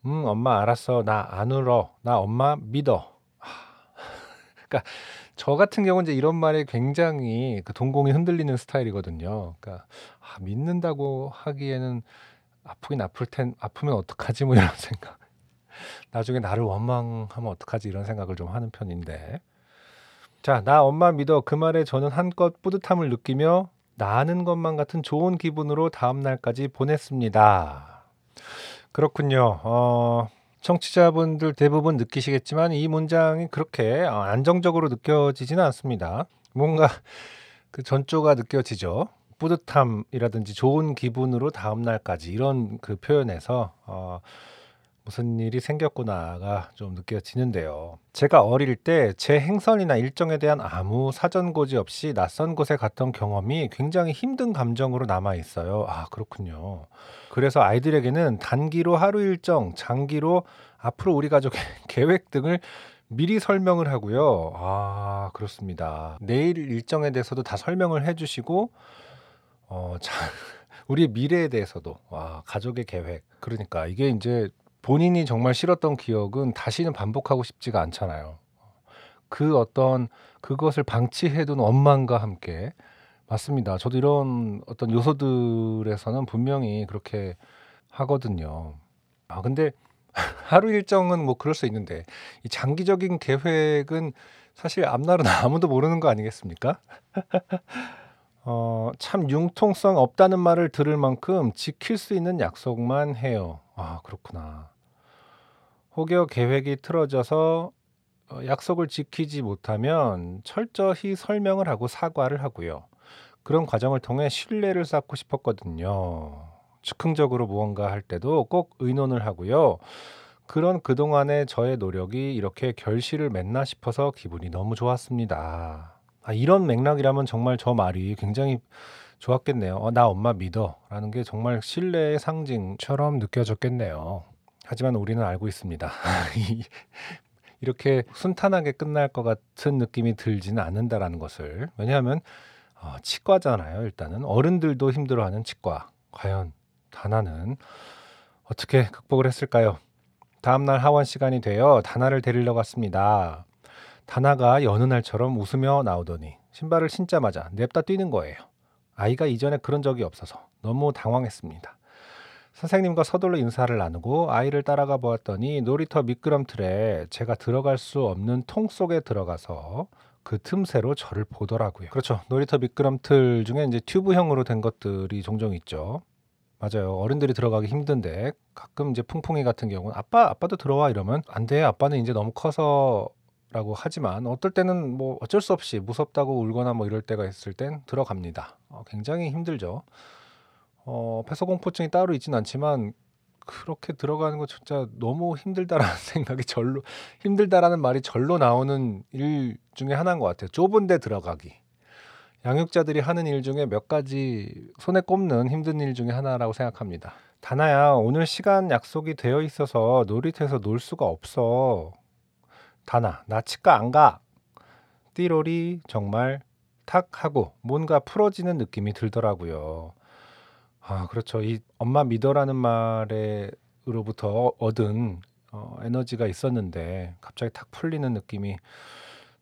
음, 엄마 알았어. 나 안 울어. 나 엄마 믿어. 그러니까 저 같은 경우는 이제 이런 말에 굉장히 그 동공이 흔들리는 스타일이거든요. 그러니까 아, 믿는다고 하기에는 아프긴 아플 텐 아프면 어떡하지 뭐 이런 생각. 나중에 나를 원망하면 어떡하지 이런 생각을 좀 하는 편인데. 자, 나 엄마 믿어. 그 말에 저는 한껏 뿌듯함을 느끼며 나는 것만 같은 좋은 기분으로 다음 날까지 보냈습니다. 그렇군요. 어, 청취자분들 대부분 느끼시겠지만 이 문장이 그렇게 어, 안정적으로 느껴지지는 않습니다. 뭔가 그 전조가 느껴지죠. 뿌듯함이라든지 좋은 기분으로 다음 날까지 이런 그 표현에서 어, 무슨 일이 생겼구나가 좀 느껴지는데요. 제가 어릴 때 제 행선이나 일정에 대한 아무 사전 고지 없이 낯선 곳에 갔던 경험이 굉장히 힘든 감정으로 남아 있어요. 아, 그렇군요. 그래서 아이들에게는 단기로 하루 일정, 장기로 앞으로 우리 가족의 계획 등을 미리 설명을 하고요. 아, 그렇습니다. 내일 일정에 대해서도 다 설명을 해 주시고 어, 자, 우리의 미래에 대해서도 와, 가족의 계획. 그러니까 이게 이제 본인이 정말 싫었던 기억은 다시는 반복하고 싶지가 않잖아요. 그 어떤 그것을 방치해둔 원망과 함께 맞습니다. 저도 이런 어떤 요소들에서는 분명히 그렇게 하거든요. 아, 근데 하루 일정은 뭐 그럴 수 있는데 이 장기적인 계획은 사실 앞날은 아무도 모르는 거 아니겠습니까? 어, 참 융통성 없다는 말을 들을 만큼 지킬 수 있는 약속만 해요. 아, 그렇구나. 혹여 계획이 틀어져서 어, 약속을 지키지 못하면 철저히 설명을 하고 사과를 하고요. 그런 과정을 통해 신뢰를 쌓고 싶었거든요. 즉흥적으로 무언가 할 때도 꼭 의논을 하고요. 그런 그동안의 저의 노력이 이렇게 결실을 맺나 싶어서 기분이 너무 좋았습니다. 아, 이런 맥락이라면 정말 저 말이 굉장히 좋았겠네요. 어, 나 엄마 믿어. 라는 게 정말 신뢰의 상징처럼 느껴졌겠네요. 하지만 우리는 알고 있습니다. 이- 이렇게 순탄하게 끝날 것 같은 느낌이 들지는 않는다라는 것을. 왜냐하면 어, 치과잖아요. 일단은 어른들도 힘들어하는 치과. 과연 다나는 어떻게 극복을 했을까요? 다음날 하원 시간이 되어 다나를 데리러 갔습니다. 다나가 여느 날처럼 웃으며 나오더니 신발을 신자마자 냅다 뛰는 거예요. 아이가 이전에 그런 적이 없어서 너무 당황했습니다. 선생님과 서둘러 인사를 나누고 아이를 따라가 보았더니 놀이터 미끄럼틀에 제가 들어갈 수 없는 통 속에 들어가서 그 틈새로 저를 보더라고요. 그렇죠. 놀이터 미끄럼틀 중에 이제 튜브형으로 된 것들이 종종 있죠. 맞아요. 어른들이 들어가기 힘든데 가끔 이제 풍풍이 같은 경우는 아빠 아빠도 들어와 이러면 안 돼. 아빠는 이제 너무 커서 라고 하지만 어떨 때는 뭐 어쩔 수 없이 무섭다고 울거나 뭐 이럴 때가 있을 땐 들어갑니다. 어, 굉장히 힘들죠. 어, 폐소공포증이 따로 있진 않지만 그렇게 들어가는 거 진짜 너무 힘들다라는 생각이 절로 힘들다라는 말이 절로 나오는 일 중에 하나인 것 같아요. 좁은 데 들어가기. 양육자들이 하는 일 중에 몇 가지 손에 꼽는 힘든 일 중에 하나라고 생각합니다. 다나야, 오늘 시간 약속이 되어 있어서 놀이터에서 놀 수가 없어. 다나, 나 치과 안 가. 띠로리 정말 탁 하고 뭔가 풀어지는 느낌이 들더라고요. 아, 그렇죠. 이 엄마 믿어라는 말에로부터 얻은 어, 에너지가 있었는데 갑자기 탁 풀리는 느낌이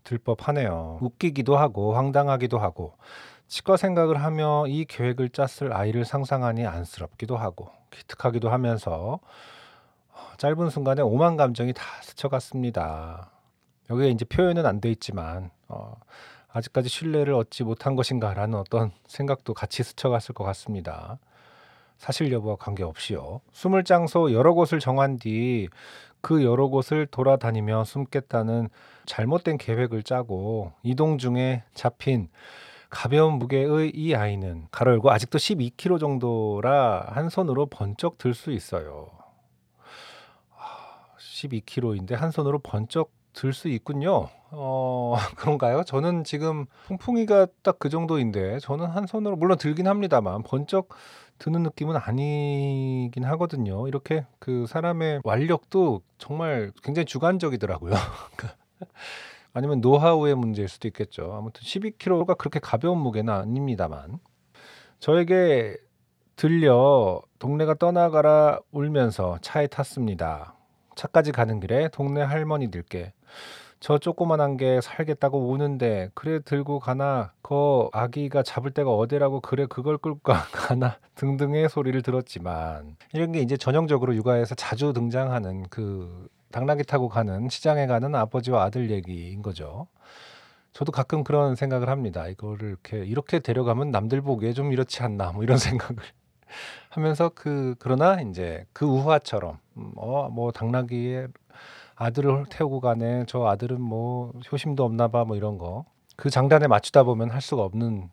들 법하네요. 웃기기도 하고 황당하기도 하고 치과 생각을 하며 이 계획을 짰을 아이를 상상하니 안쓰럽기도 하고 기특하기도 하면서 어, 짧은 순간에 오만 감정이 다 스쳐갔습니다. 여기에 이제 표현은 안 돼 있지만 어, 아직까지 신뢰를 얻지 못한 것인가라는 어떤 생각도 같이 스쳐갔을 것 같습니다. 사실 여부와 관계없이요. 숨을 장소 여러 곳을 정한 뒤 그 여러 곳을 돌아다니며 숨겠다는 잘못된 계획을 짜고 이동 중에 잡힌 가벼운 무게의 이 아이는 가로 열고 아직도 12kg 정도라 한 손으로 번쩍 들 수 있어요. 12kg인데 한 손으로 번쩍 들 수 있군요. 어, 그런가요? 저는 지금 풍풍이가 딱 그 정도인데 저는 한 손으로 물론 들긴 합니다만 번쩍 드는 느낌은 아니긴 하거든요. 이렇게 그 사람의 완력도 정말 굉장히 주관적이더라고요. 아니면 노하우의 문제일 수도 있겠죠. 아무튼 12kg가 그렇게 가벼운 무게는 아닙니다만 저에게 들려 동네가 떠나가라 울면서 차에 탔습니다. 차까지 가는 길에 동네 할머니들께 저 조그만한 게 살겠다고 우는데 그래 들고 가나 그 아기가 잡을 데가 어디라고 그래 그걸 가- 가나 등등의 소리를 들었지만 이런 게 이제 전형적으로 육아에서 자주 등장하는 그 당나귀 타고 가는 시장에 가는 아버지와 아들 얘기인 거죠. 저도 가끔 그런 생각을 합니다. 이거를 이렇게 이렇게 데려가면 남들 보기에 좀 이렇지 않나 뭐 이런 생각을 하면서 그 그러나 이제 그 우화처럼 음, 어뭐 당나귀의 아들을 태우고 가네. 저 아들은 뭐 효심도 없나 봐. 뭐 이런 거. 그 장단에 맞추다 보면 할 수가 없는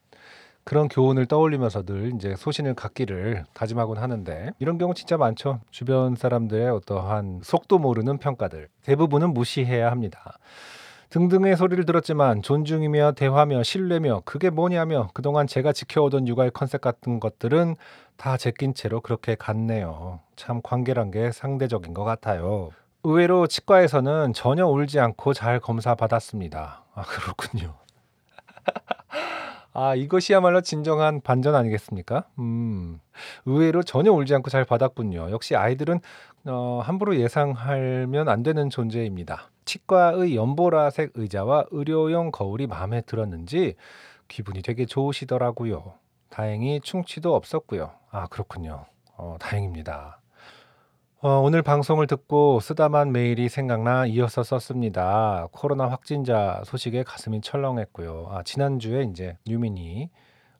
그런 교훈을 떠올리면서 늘 이제 소신을 갖기를 다짐하곤 하는데 이런 경우 진짜 많죠. 주변 사람들의 어떠한 속도 모르는 평가들 대부분은 무시해야 합니다. 등등의 소리를 들었지만 존중이며 대화며 신뢰며 그게 뭐냐며 그동안 제가 지켜오던 육아의 컨셉 같은 것들은 다 제낀 채로 그렇게 갔네요. 참 관계란 게 상대적인 것 같아요. 의외로 치과에서는 전혀 울지 않고 잘 검사 받았습니다. 아, 그렇군요. 아, 이것이야말로 진정한 반전 아니겠습니까? 음, 의외로 전혀 울지 않고 잘 받았군요. 역시 아이들은 어, 함부로 예상하면 안 되는 존재입니다. 치과의 연보라색 의자와 의료용 거울이 마음에 들었는지 기분이 되게 좋으시더라고요. 다행히 충치도 없었고요. 아, 그렇군요. 어, 다행입니다. 어, 오늘 방송을 듣고 쓰다만 메일이 생각나 이어서 썼습니다. 코로나 확진자 소식에 가슴이 철렁했고요. 아, 지난주에 이제 유민이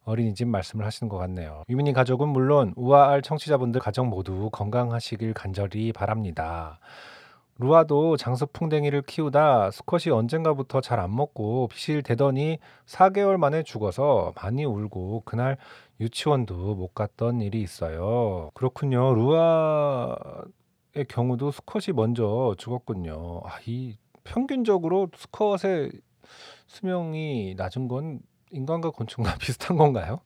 어린이집 말씀을 하시는 것 같네요. 유민이 가족은 물론 우아할 청취자분들 가족 모두 건강하시길 간절히 바랍니다. 루아도 장수풍뎅이를 키우다 수컷이 언젠가부터 잘 안 먹고 비실대더니 4개월 만에 죽어서 많이 울고 그날 유치원도 못 갔던 일이 있어요. 그렇군요. 루아의 경우도 수컷이 먼저 죽었군요. 아, 이 평균적으로 수컷의 수명이 낮은 건 인간과 곤충과 비슷한 건가요?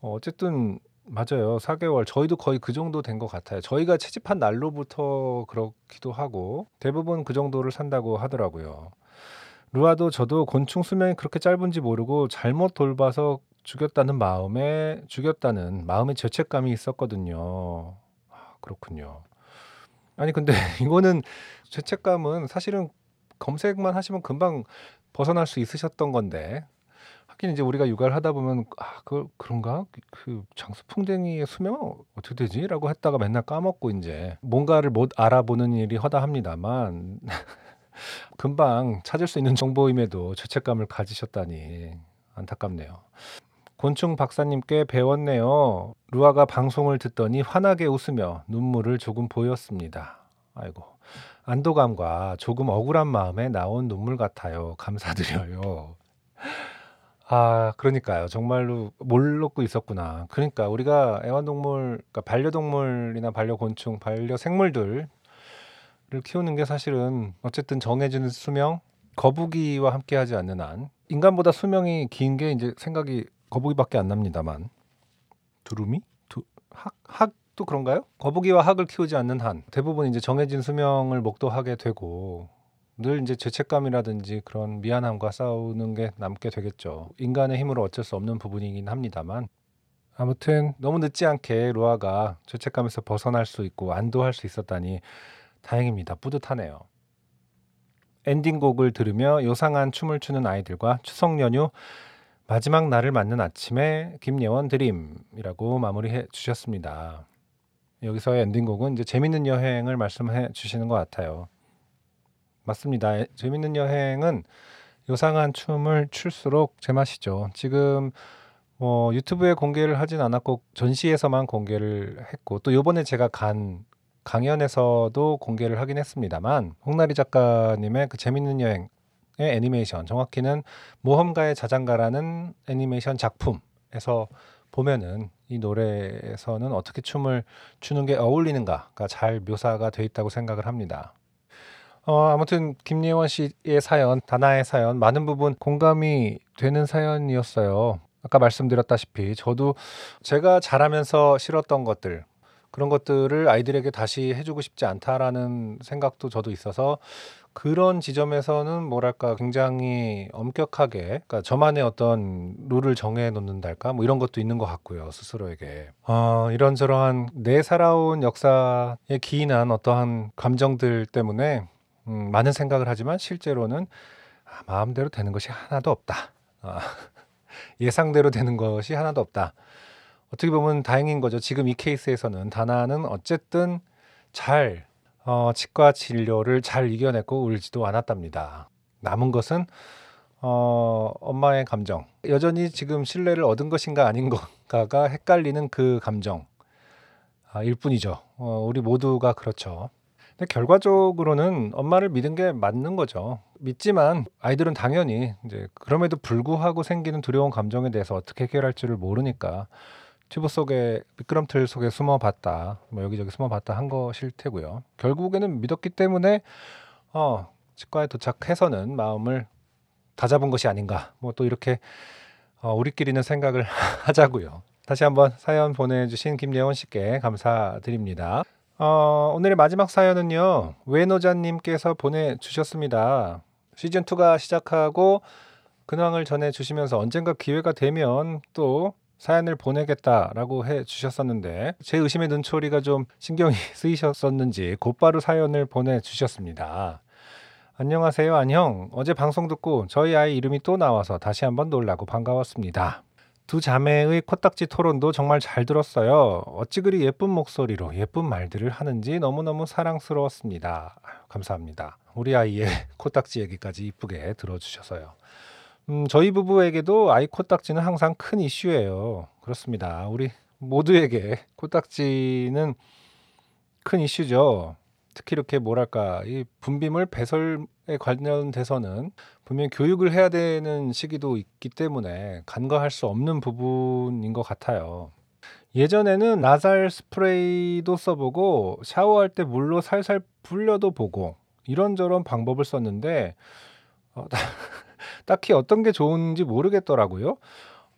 어, 어쨌든 맞아요. 4개월. 저희도 거의 그 정도 된 것 같아요. 저희가 채집한 날로부터 그렇기도 하고 대부분 그 정도를 산다고 하더라고요. 루아도 저도 곤충 수명이 그렇게 짧은지 모르고 잘못 돌봐서 죽였다는 마음에 죽였다는 마음의 죄책감이 있었거든요. 아, 그렇군요. 아니 근데 이거는 죄책감은 사실은 검색만 하시면 금방 벗어날 수 있으셨던 건데 하긴 이제 우리가 육아를 하다 보면 아, 그 그런가? 그 장수 풍뎅이의 수명은 어떻게 되지?라고 했다가 맨날 까먹고 이제 뭔가를 못 알아보는 일이 허다합니다만 금방 찾을 수 있는 정보임에도 죄책감을 가지셨다니 안타깝네요. 곤충 박사님께 배웠네요. 루아가 방송을 듣더니 환하게 웃으며 눈물을 조금 보였습니다. 아이고. 안도감과 조금 억울한 마음에 나온 눈물 같아요. 감사드려요. 아, 그러니까요. 정말로 몰랐고 있었구나. 그러니까 우리가 애완동물, 그러니까 반려동물이나 반려곤충, 반려생물들을 키우는 게 사실은 어쨌든 정해진 수명, 거북이와 함께 하지 않는 한 인간보다 수명이 긴게 이제 생각이 거북이밖에 안 납니다만 두루미? 두, 학, 학도 그런가요? 거북이와 학을 키우지 않는 한 대부분 이제 정해진 수명을 목도하게 되고 늘 이제 죄책감이라든지 그런 미안함과 싸우는 게 남게 되겠죠. 인간의 힘으로 어쩔 수 없는 부분이긴 합니다만 아무튼 너무 늦지 않게 루아가 죄책감에서 벗어날 수 있고 안도할 수 있었다니 다행입니다. 뿌듯하네요. 엔딩곡을 들으며 요상한 춤을 추는 아이들과 추석 연휴 마지막 날을 맞는 아침에 김예원 드림이라고 마무리해 주셨습니다. 여기서의 엔딩곡은 이제 재밌는 여행을 말씀해 주시는 것 같아요. 맞습니다. 에- 재밌는 여행은 요상한 춤을 출수록 제맛이죠. 지금 뭐 유튜브에 공개를 하진 않았고 전시에서만 공개를 했고 또 요번에 제가 간 강연에서도 공개를 하긴 했습니다만 홍나리 작가님의 그 재밌는 여행의 애니메이션 정확히는 모험가의 자장가라는 애니메이션 작품에서 보면은 이 노래에서는 어떻게 춤을 추는 게 어울리는가가 잘 묘사가 돼 있다고 생각을 합니다. 어, 아무튼 김예원 씨의 사연, 다나의 사연 많은 부분 공감이 되는 사연이었어요. 아까 말씀드렸다시피 저도 제가 자라면서 싫었던 것들 그런 것들을 아이들에게 다시 해주고 싶지 않다라는 생각도 저도 있어서 그런 지점에서는 뭐랄까 굉장히 엄격하게 그러니까 저만의 어떤 룰을 정해 놓는달까 뭐 이런 것도 있는 것 같고요 스스로에게 어, 이런저런한 내 살아온 역사에 기인한 어떠한 감정들 때문에 음, 많은 생각을 하지만 실제로는 아, 마음대로 되는 것이 하나도 없다. 아, 예상대로 되는 것이 하나도 없다. 어떻게 보면 다행인 거죠. 지금 이 케이스에서는 다나는 어쨌든 잘 어, 치과 진료를 잘 이겨냈고 울지도 않았답니다. 남은 것은 어, 엄마의 감정. 여전히 지금 신뢰를 얻은 것인가 아닌 건가가 헷갈리는 그 감정. 아, 일 뿐이죠. 어, 우리 모두가 그렇죠. 근데 결과적으로는 엄마를 믿은 게 맞는 거죠. 믿지만 아이들은 당연히 이제 그럼에도 불구하고 생기는 두려운 감정에 대해서 어떻게 해결할 줄을 모르니까 튜브 속에 미끄럼틀 속에 숨어봤다, 뭐 여기저기 숨어봤다 한 것일 테고요. 결국에는 믿었기 때문에 어, 치과에 도착해서는 마음을 다잡은 것이 아닌가. 뭐 또 이렇게 어, 우리끼리는 생각을 하자고요. 다시 한번 사연 보내주신 김예원 씨께 감사드립니다. 어, 오늘의 마지막 사연은요. 외노자님께서 보내주셨습니다. 시즌2가 시작하고 근황을 전해주시면서 언젠가 기회가 되면 또 사연을 보내겠다라고 해 주셨었는데 제 의심의 눈초리가 좀 신경이 쓰이셨었는지 곧바로 사연을 보내주셨습니다. 안녕하세요 안녕 어제 방송 듣고 저희 아이 이름이 또 나와서 다시 한번 놀라고 반가웠습니다. 두 자매의 코딱지 토론도 정말 잘 들었어요. 어찌 그리 예쁜 목소리로 예쁜 말들을 하는지 너무너무 사랑스러웠습니다. 감사합니다. 우리 아이의 코딱지 얘기까지 이쁘게 들어주셔서요. 음, 저희 부부에게도 아이 코딱지는 항상 큰 이슈예요. 그렇습니다. 우리 모두에게 코딱지는 큰 이슈죠. 특히 이렇게 뭐랄까 이 분비물 배설에 관련돼서는 분명히 교육을 해야 되는 시기도 있기 때문에 간과할 수 없는 부분인 것 같아요. 예전에는 나살 스프레이도 써보고 샤워할 때 물로 살살 불려도 보고 이런저런 방법을 썼는데 어, 딱히 어떤 게 좋은지 모르겠더라고요.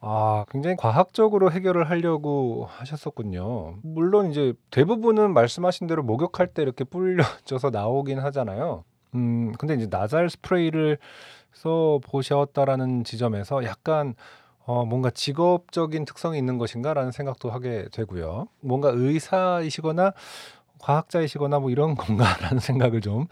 아, 굉장히 과학적으로 해결을 하려고 하셨었군요. 물론 이제 대부분은 말씀하신 대로 목욕할 때 이렇게 불려져서 나오긴 하잖아요. 음, 근데 이제 나살 스프레이를 써 보셨다라는 지점에서 약간 어, 뭔가 직업적인 특성이 있는 것인가라는 생각도 하게 되고요. 뭔가 의사이시거나 과학자이시거나 뭐 이런 건가라는 생각을 좀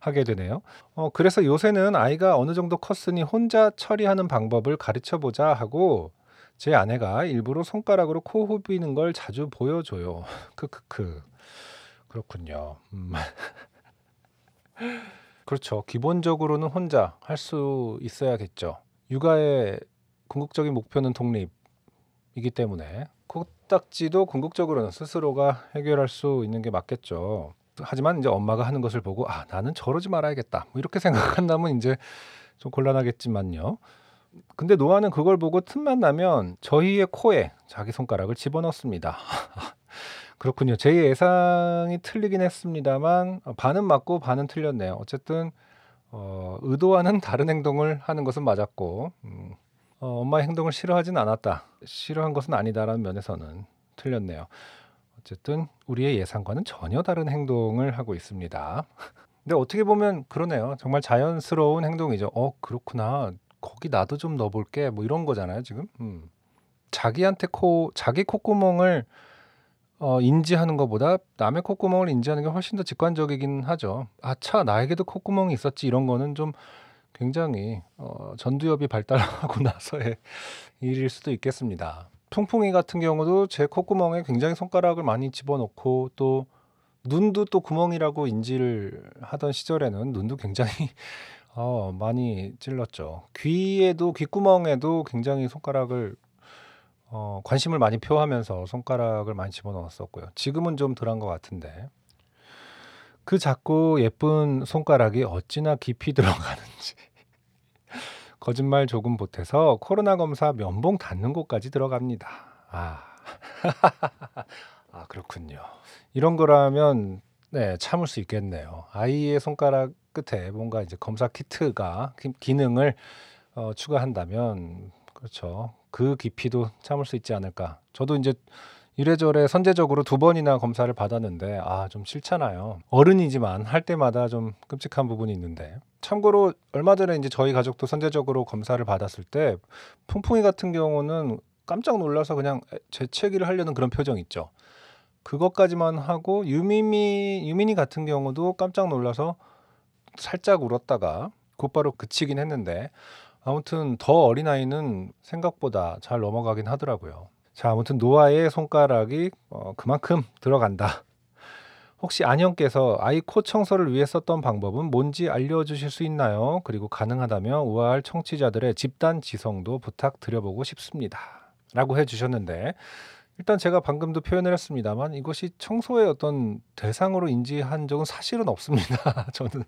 하게 되네요. 어, 그래서 요새는 아이가 어느 정도 컸으니 혼자 처리하는 방법을 가르쳐 보자 하고 제 아내가 일부러 손가락으로 코 후비는 걸 자주 보여줘요. 크크크. 그렇군요. 음. 그렇죠. 기본적으로는 혼자 할 수 있어야겠죠. 육아의 궁극적인 목표는 독립이기 때문에 코딱지도 궁극적으로는 스스로가 해결할 수 있는 게 맞겠죠. 하지만 이제 엄마가 하는 것을 보고 아 나는 저러지 말아야겠다 뭐 이렇게 생각한다면 이제 좀 곤란하겠지만요. 근데 노아는 그걸 보고 틈만 나면 저희의 코에 자기 손가락을 집어넣습니다. 그렇군요. 제 예상이 틀리긴 했습니다만 어, 반은 맞고 반은 틀렸네요. 어쨌든 어, 의도와는 다른 행동을 하는 것은 맞았고 음, 어, 엄마의 행동을 싫어하진 않았다. 싫어한 것은 아니다라는 면에서는 틀렸네요. 어쨌든 우리의 예상과는 전혀 다른 행동을 하고 있습니다. 근데 어떻게 보면 그러네요. 정말 자연스러운 행동이죠. 어, 그렇구나. 거기 나도 좀 넣어볼게. 뭐 이런 거잖아요, 지금. 음. 자기한테 코, 자기 콧구멍을 어, 인지하는 것보다 남의 콧구멍을 인지하는 게 훨씬 더 직관적이긴 하죠. 아, 차, 나에게도 콧구멍이 있었지. 이런 거는 좀 굉장히 어, 전두엽이 발달하고 나서의 일일 수도 있겠습니다. 풍풍이 같은 경우도 제 콧구멍에 굉장히 손가락을 많이 집어넣고 또 눈도 또 구멍이라고 인지를 하던 시절에는 눈도 굉장히 어, 많이 찔렀죠. 귀에도 귓구멍에도 굉장히 손가락을 어, 관심을 많이 표하면서 손가락을 많이 집어넣었었고요. 지금은 좀 덜한 것 같은데 그 작고 예쁜 손가락이 어찌나 깊이 들어가는지 거짓말 조금 보태서 코로나 검사 면봉 닿는 곳까지 들어갑니다. 아, 아 그렇군요. 이런 거라면 네 참을 수 있겠네요. 아이의 손가락 끝에 뭔가 이제 검사 키트가 기- 기능을 어, 추가한다면 그렇죠. 그 깊이도 참을 수 있지 않을까. 저도 이제 이래저래 선제적으로 두 번이나 검사를 받았는데 아 좀 싫잖아요. 어른이지만 할 때마다 좀 끔찍한 부분이 있는데 참고로 얼마 전에 이제 저희 가족도 선제적으로 검사를 받았을 때 풍풍이 같은 경우는 깜짝 놀라서 그냥 재채기를 하려는 그런 표정 있죠. 그것까지만 하고 유미미 유민이 같은 경우도 깜짝 놀라서 살짝 울었다가 곧바로 그치긴 했는데 아무튼 더 어린 아이는 생각보다 잘 넘어가긴 하더라고요. 자, 아무튼 노아의 손가락이 어, 그만큼 들어간다. 혹시 안영께서 아이 코 청소를 위해 썼던 방법은 뭔지 알려주실 수 있나요? 그리고 가능하다면 우아할 청취자들의 집단 지성도 부탁드려보고 싶습니다. 라고 해주셨는데 일단 제가 방금도 표현을 했습니다만 이것이 청소의 어떤 대상으로 인지한 적은 사실은 없습니다. 저는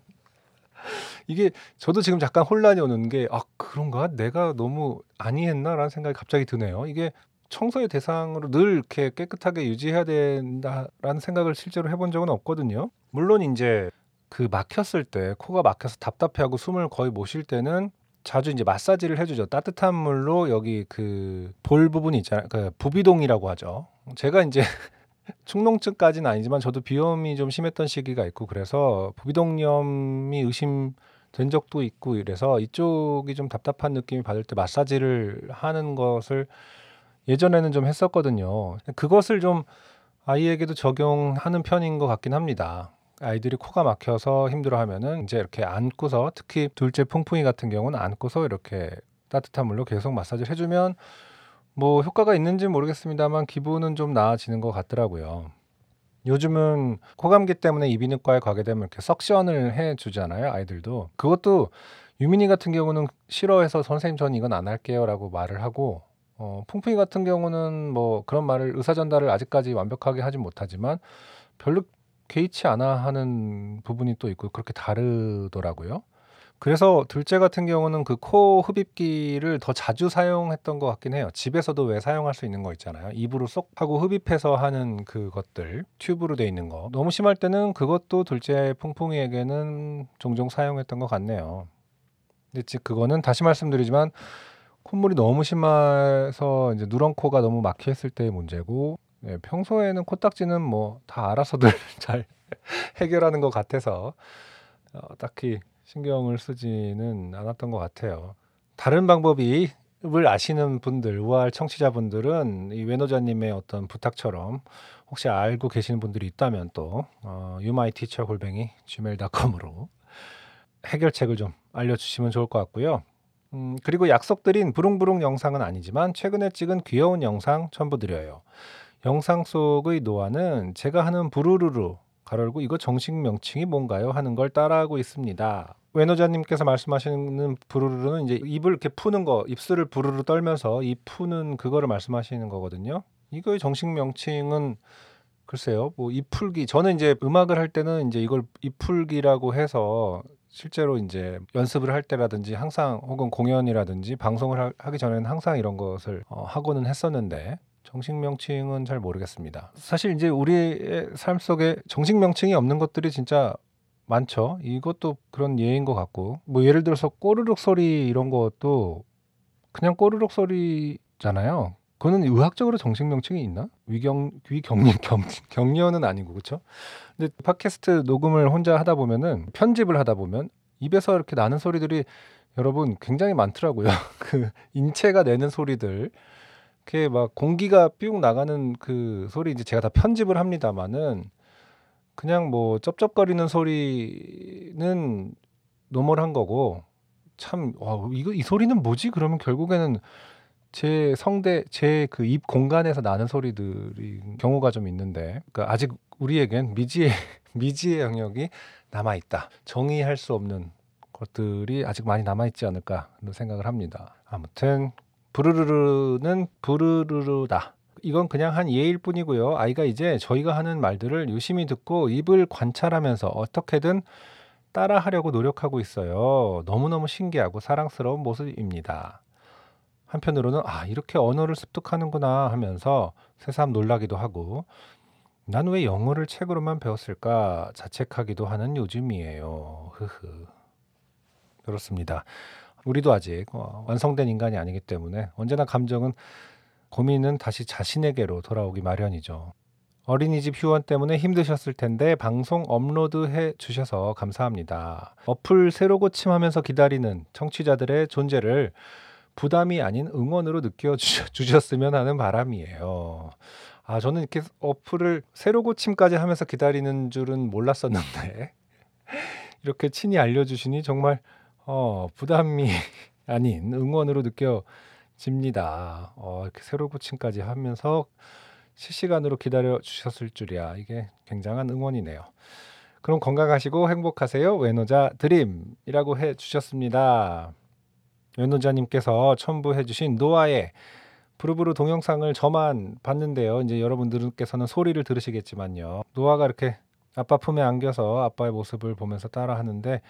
이게 저도 지금 잠깐 혼란이 오는 게 아 그런가 내가 너무 아니했나라는 생각이 갑자기 드네요. 이게 청소의 대상으로 늘 이렇게 깨끗하게 유지해야 된다라는 생각을 실제로 해본 적은 없거든요. 물론 이제 그 막혔을 때 코가 막혀서 답답해하고 숨을 거의 못 쉴 때는 자주 이제 마사지를 해주죠. 따뜻한 물로 여기 그 볼 부분이 있잖아요. 그 부비동이라고 하죠. 제가 이제 축농증까지는 아니지만 저도 비염이 좀 심했던 시기가 있고 그래서 부비동염이 의심된 적도 있고 이래서 이쪽이 좀 답답한 느낌이 받을 때 마사지를 하는 것을 예전에는 좀 했었거든요. 그것을 좀 아이에게도 적용하는 편인 것 같긴 합니다. 아이들이 코가 막혀서 힘들어하면은 이제 이렇게 안고서 특히 둘째 풍풍이 같은 경우는 안고서 이렇게 따뜻한 물로 계속 마사지를 해주면 뭐 효과가 있는지 모르겠습니다만 기분은 좀 나아지는 것 같더라고요. 요즘은 코감기 때문에 이비인후과에 가게 되면 이렇게 석션을 해주잖아요, 아이들도. 그것도 유민이 같은 경우는 싫어해서 선생님 전 이건 안 할게요라고 말을 하고 어, 풍풍이 같은 경우는 뭐 그런 말을 의사 전달을 아직까지 완벽하게 하진 못하지만 별로 개의치 않아 하는 부분이 또 있고 그렇게 다르더라고요. 그래서 둘째 같은 경우는 그 코 흡입기를 더 자주 사용했던 것 같긴 해요. 집에서도 왜 사용할 수 있는 거 있잖아요. 입으로 쏙 하고 흡입해서 하는 그것들 튜브로 돼 있는 거. 너무 심할 때는 그것도 둘째 퐁퐁이에게는 종종 사용했던 것 같네요. 근데 즉 그거는 다시 말씀드리지만 콧물이 너무 심해서 이제 누런 코가 너무 막혀있을 때의 문제고 네, 평소에는 코딱지는 뭐 다 알아서들 잘 해결하는 것 같아서 어, 딱히 신경을 쓰지는 않았던 것 같아요. 다른 방법이 을 아시는 분들, 우아할 청취자분들은 이 외노자님의 어떤 부탁처럼 혹시 알고 계시는 분들이 있다면 또 어, 유마이티처 골뱅이 gmail.com으로 해결책을 좀 알려주시면 좋을 것 같고요. 음, 그리고 약속드린 부릉부릉 영상은 아니지만 최근에 찍은 귀여운 영상 첨부드려요. 영상 속의 노아는 제가 하는 부르르르 가로열고 이거 정식 명칭이 뭔가요? 하는 걸 따라하고 있습니다. 외노자님께서 말씀하시는 부르르는 이제 입을 이렇게 푸는 거, 입술을 부르르 떨면서 입 푸는 그거를 말씀하시는 거거든요. 이거의 정식 명칭은 글쎄요, 뭐 입풀기. 저는 이제 음악을 할 때는 이제 이걸 입풀기라고 해서 실제로 이제 연습을 할 때라든지 항상 혹은 공연이라든지 방송을 하- 하기 전에는 항상 이런 것을 어, 하고는 했었는데 정식 명칭은 잘 모르겠습니다. 사실 이제 우리의 삶 속에 정식 명칭이 없는 것들이 진짜 많죠. 이것도 그런 예인 것 같고 뭐 예를 들어서 꼬르륵 소리 이런 것도 그냥 꼬르륵 소리잖아요. 그거는 의학적으로 정식 명칭이 있나? 위경 위경련 경, 경련은 아니고 그렇죠? 근데 팟캐스트 녹음을 혼자 하다 보면은 편집을 하다 보면 입에서 이렇게 나는 소리들이 여러분 굉장히 많더라고요. 그 인체가 내는 소리들 그게 막 공기가 삐욱 나가는 그 소리 이제 제가 다 편집을 합니다마는 그냥 뭐 쩝쩝거리는 소리는 normal한 거고 참 와, 이거 이 소리는 뭐지? 그러면 결국에는 제 성대 제 그 입 공간에서 나는 소리들이 경우가 좀 있는데 그러니까 아직 우리에겐 미지의 미지의 영역이 남아 있다. 정의할 수 없는 것들이 아직 많이 남아 있지 않을까 생각을 합니다. 아무튼 부르르르는 부르르르다. 이건 그냥 한 예일 뿐이고요. 아이가 이제 저희가 하는 말들을 유심히 듣고 입을 관찰하면서 어떻게든 따라하려고 노력하고 있어요. 너무너무 신기하고 사랑스러운 모습입니다. 한편으로는 아 이렇게 언어를 습득하는구나 하면서 새삼 놀라기도 하고 난 왜 영어를 책으로만 배웠을까 자책하기도 하는 요즘이에요. 흐흐. 그렇습니다. 우리도 아직 어, 완성된 인간이 아니기 때문에 언제나 감정은 고민은 다시 자신에게로 돌아오기 마련이죠. 어린이집 휴원 때문에 힘드셨을 텐데 방송 업로드해 주셔서 감사합니다. 어플 새로 고침하면서 기다리는 청취자들의 존재를 부담이 아닌 응원으로 느껴 주- 주셨으면 하는 바람이에요. 아, 저는 이렇게 어플을 새로 고침까지 하면서 기다리는 줄은 몰랐었는데 이렇게 친히 알려주시니 정말 어, 부담이 아닌 응원으로 느껴집니다. 어, 이렇게 새로 고침까지 하면서 실시간으로 기다려 주셨을 줄이야. 이게 굉장한 응원이네요. 그럼 건강하시고 행복하세요. 외노자 드림이라고 해 주셨습니다. 외노자님께서 첨부해 주신 노아의 부르부르 동영상을 저만 봤는데요. 이제 여러분들께서는 소리를 들으시겠지만요. 노아가 이렇게 아빠 품에 안겨서 아빠의 모습을 보면서 따라하는데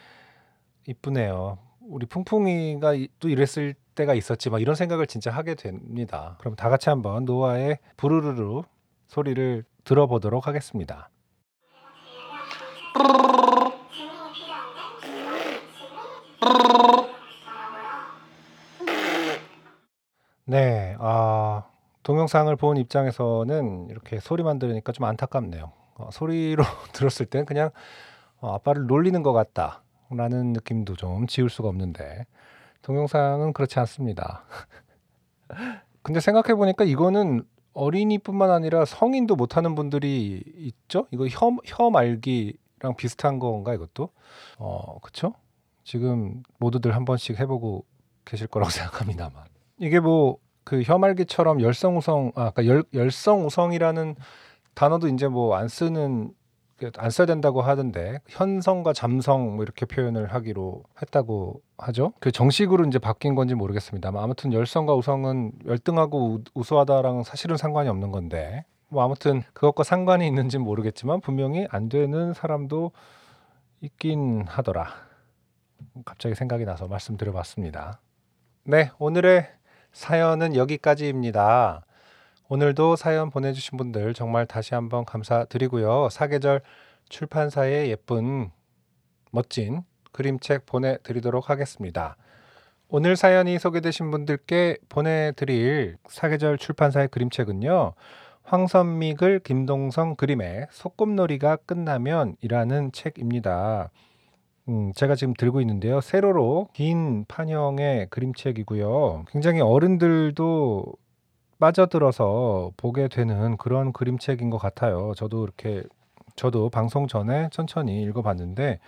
이쁘네요. 우리 풍풍이가 이- 또 이랬을 때가 있었지 막 이런 생각을 진짜 하게 됩니다. 그럼 다 같이 한번 노아의 부르르르 소리를 들어보도록 하겠습니다. 네, 아, 동영상을 본 입장에서는 이렇게 소리만 들으니까 좀 안타깝네요. 어, 소리로 들었을 땐 그냥 어, 아빠를 놀리는 것 같다라는 느낌도 좀 지울 수가 없는데 동영상은 그렇지 않습니다. 근데 생각해 보니까 이거는 어린이뿐만 아니라 성인도 못하는 분들이 있죠? 이거 혀, 혀 말기랑 비슷한 건가 이것도? 어, 그쵸? 지금 모두들 한 번씩 해 보고 계실 거라고 생각합니다만 이게 뭐그 혀말기처럼 열성우성 아 그러니까 열, 열성우성이라는 단어도 이제 뭐 안 쓰는 안 써야 된다고 하던데 현성과 잠성 뭐 이렇게 표현을 하기로 했다고 하죠. 그 정식으로 이제 바뀐 건지 모르겠습니다만 아무튼 열성과 우성은 열등하고 우- 우수하다랑 사실은 상관이 없는 건데 뭐 아무튼 그것과 상관이 있는지 는 모르겠지만 분명히 안 되는 사람도 있긴 하더라. 갑자기 생각이 나서 말씀드려봤습니다. 네, 오늘의 사연은 여기까지입니다. 오늘도 사연 보내주신 분들 정말 다시 한번 감사드리고요. 사계절 출판사의 예쁜 멋진 그림책 보내드리도록 하겠습니다. 오늘 사연이 소개되신 분들께 보내드릴 사계절 출판사의 그림책은요. 황선미글 김동성 그림의 소꿉놀이가 끝나면이라는 책입니다. 음, 제가 지금 들고 있는데요. 세로로 긴 판형의 그림책이고요. 굉장히 어른들도 빠져들어서 보게 되는 그런 그림책인 것 같아요. 저도 이렇게 저도 방송 전에 천천히 읽어봤는데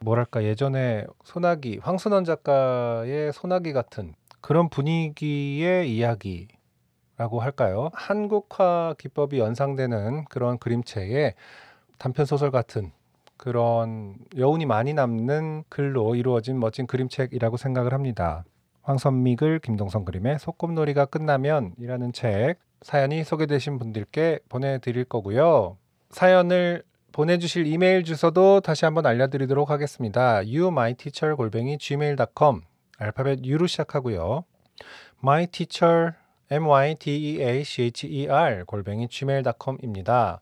뭐랄까 예전에 소나기 황순원 작가의 소나기 같은 그런 분위기의 이야기라고 할까요? 한국화 기법이 연상되는 그런 그림체의 단편 소설 같은 그런 여운이 많이 남는 글로 이루어진 멋진 그림책이라고 생각을 합니다. 황선미글 김동성 그림의 소꿉놀이가 끝나면이라는 책 사연이 소개되신 분들께 보내드릴 거고요. 사연을 보내주실 이메일 주소도 다시 한번 알려드리도록 하겠습니다. youmyteacher 골뱅이 gmail.com 알파벳 U로 시작하고요. myteacher m y t e a c h e r 골뱅이 gmail.com입니다.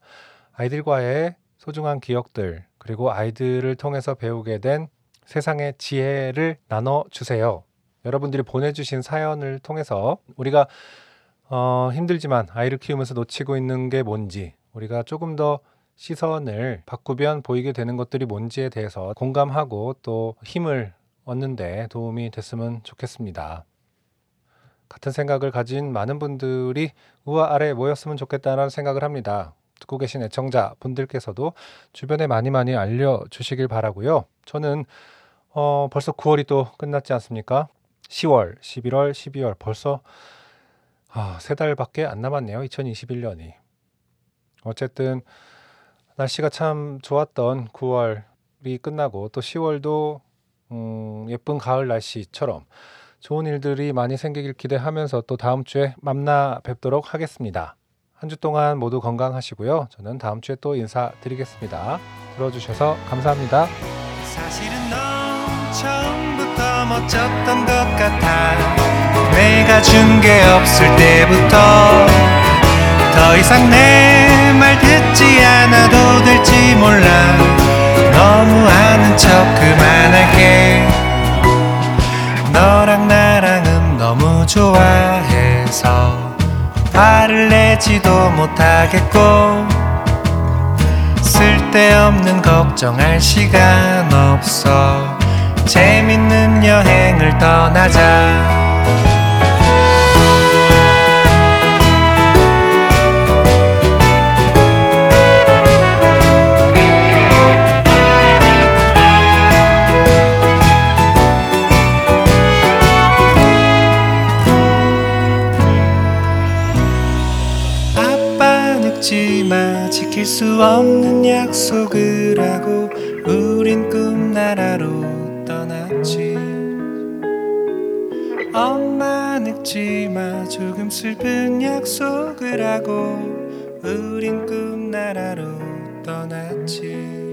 아이들과의 소중한 기억들 그리고 아이들을 통해서 배우게 된 세상의 지혜를 나눠 주세요. 여러분들이 보내주신 사연을 통해서 우리가 어, 힘들지만 아이를 키우면서 놓치고 있는 게 뭔지 우리가 조금 더 시선을 바꾸면 보이게 되는 것들이 뭔지에 대해서 공감하고 또 힘을 얻는데 도움이 됐으면 좋겠습니다. 같은 생각을 가진 많은 분들이 우와 아래 모였으면 좋겠다는 생각을 합니다. 듣고 계신 애청자 분들께서도 주변에 많이 많이 알려주시길 바라고요. 저는 어, 벌써 9월이 또 끝났지 않습니까? 10월, 11월, 12월 벌써 아, 세 달밖에 안 남았네요. 2021년이. 어쨌든 날씨가 참 좋았던 9월이 끝나고 또 10월도 음, 예쁜 가을 날씨처럼 좋은 일들이 많이 생기길 기대하면서 또 다음 주에 만나 뵙도록 하겠습니다. 한 주 동안 모두 건강하시고요. 저는 다음 주에 또 인사드리겠습니다. 들어주셔서 감사합니다. 사실은 넌 처음부터 멋졌던 것 같아 내가 준 게 없을 때부터 더 이상 내 말 듣지 않아도 될지 몰라 너무 아는 척 그만할게 너랑 나랑은 너무 좋아해서 화를 내지도 못하겠고 쓸데없는 걱정할 시간 없어. 재밌는 여행을 떠나자 수 없는 약속을 하고 우린 꿈나라로 떠났지. 엄마 늙지마 조금 슬픈 약속을 하고 우린 꿈나라로 떠났지.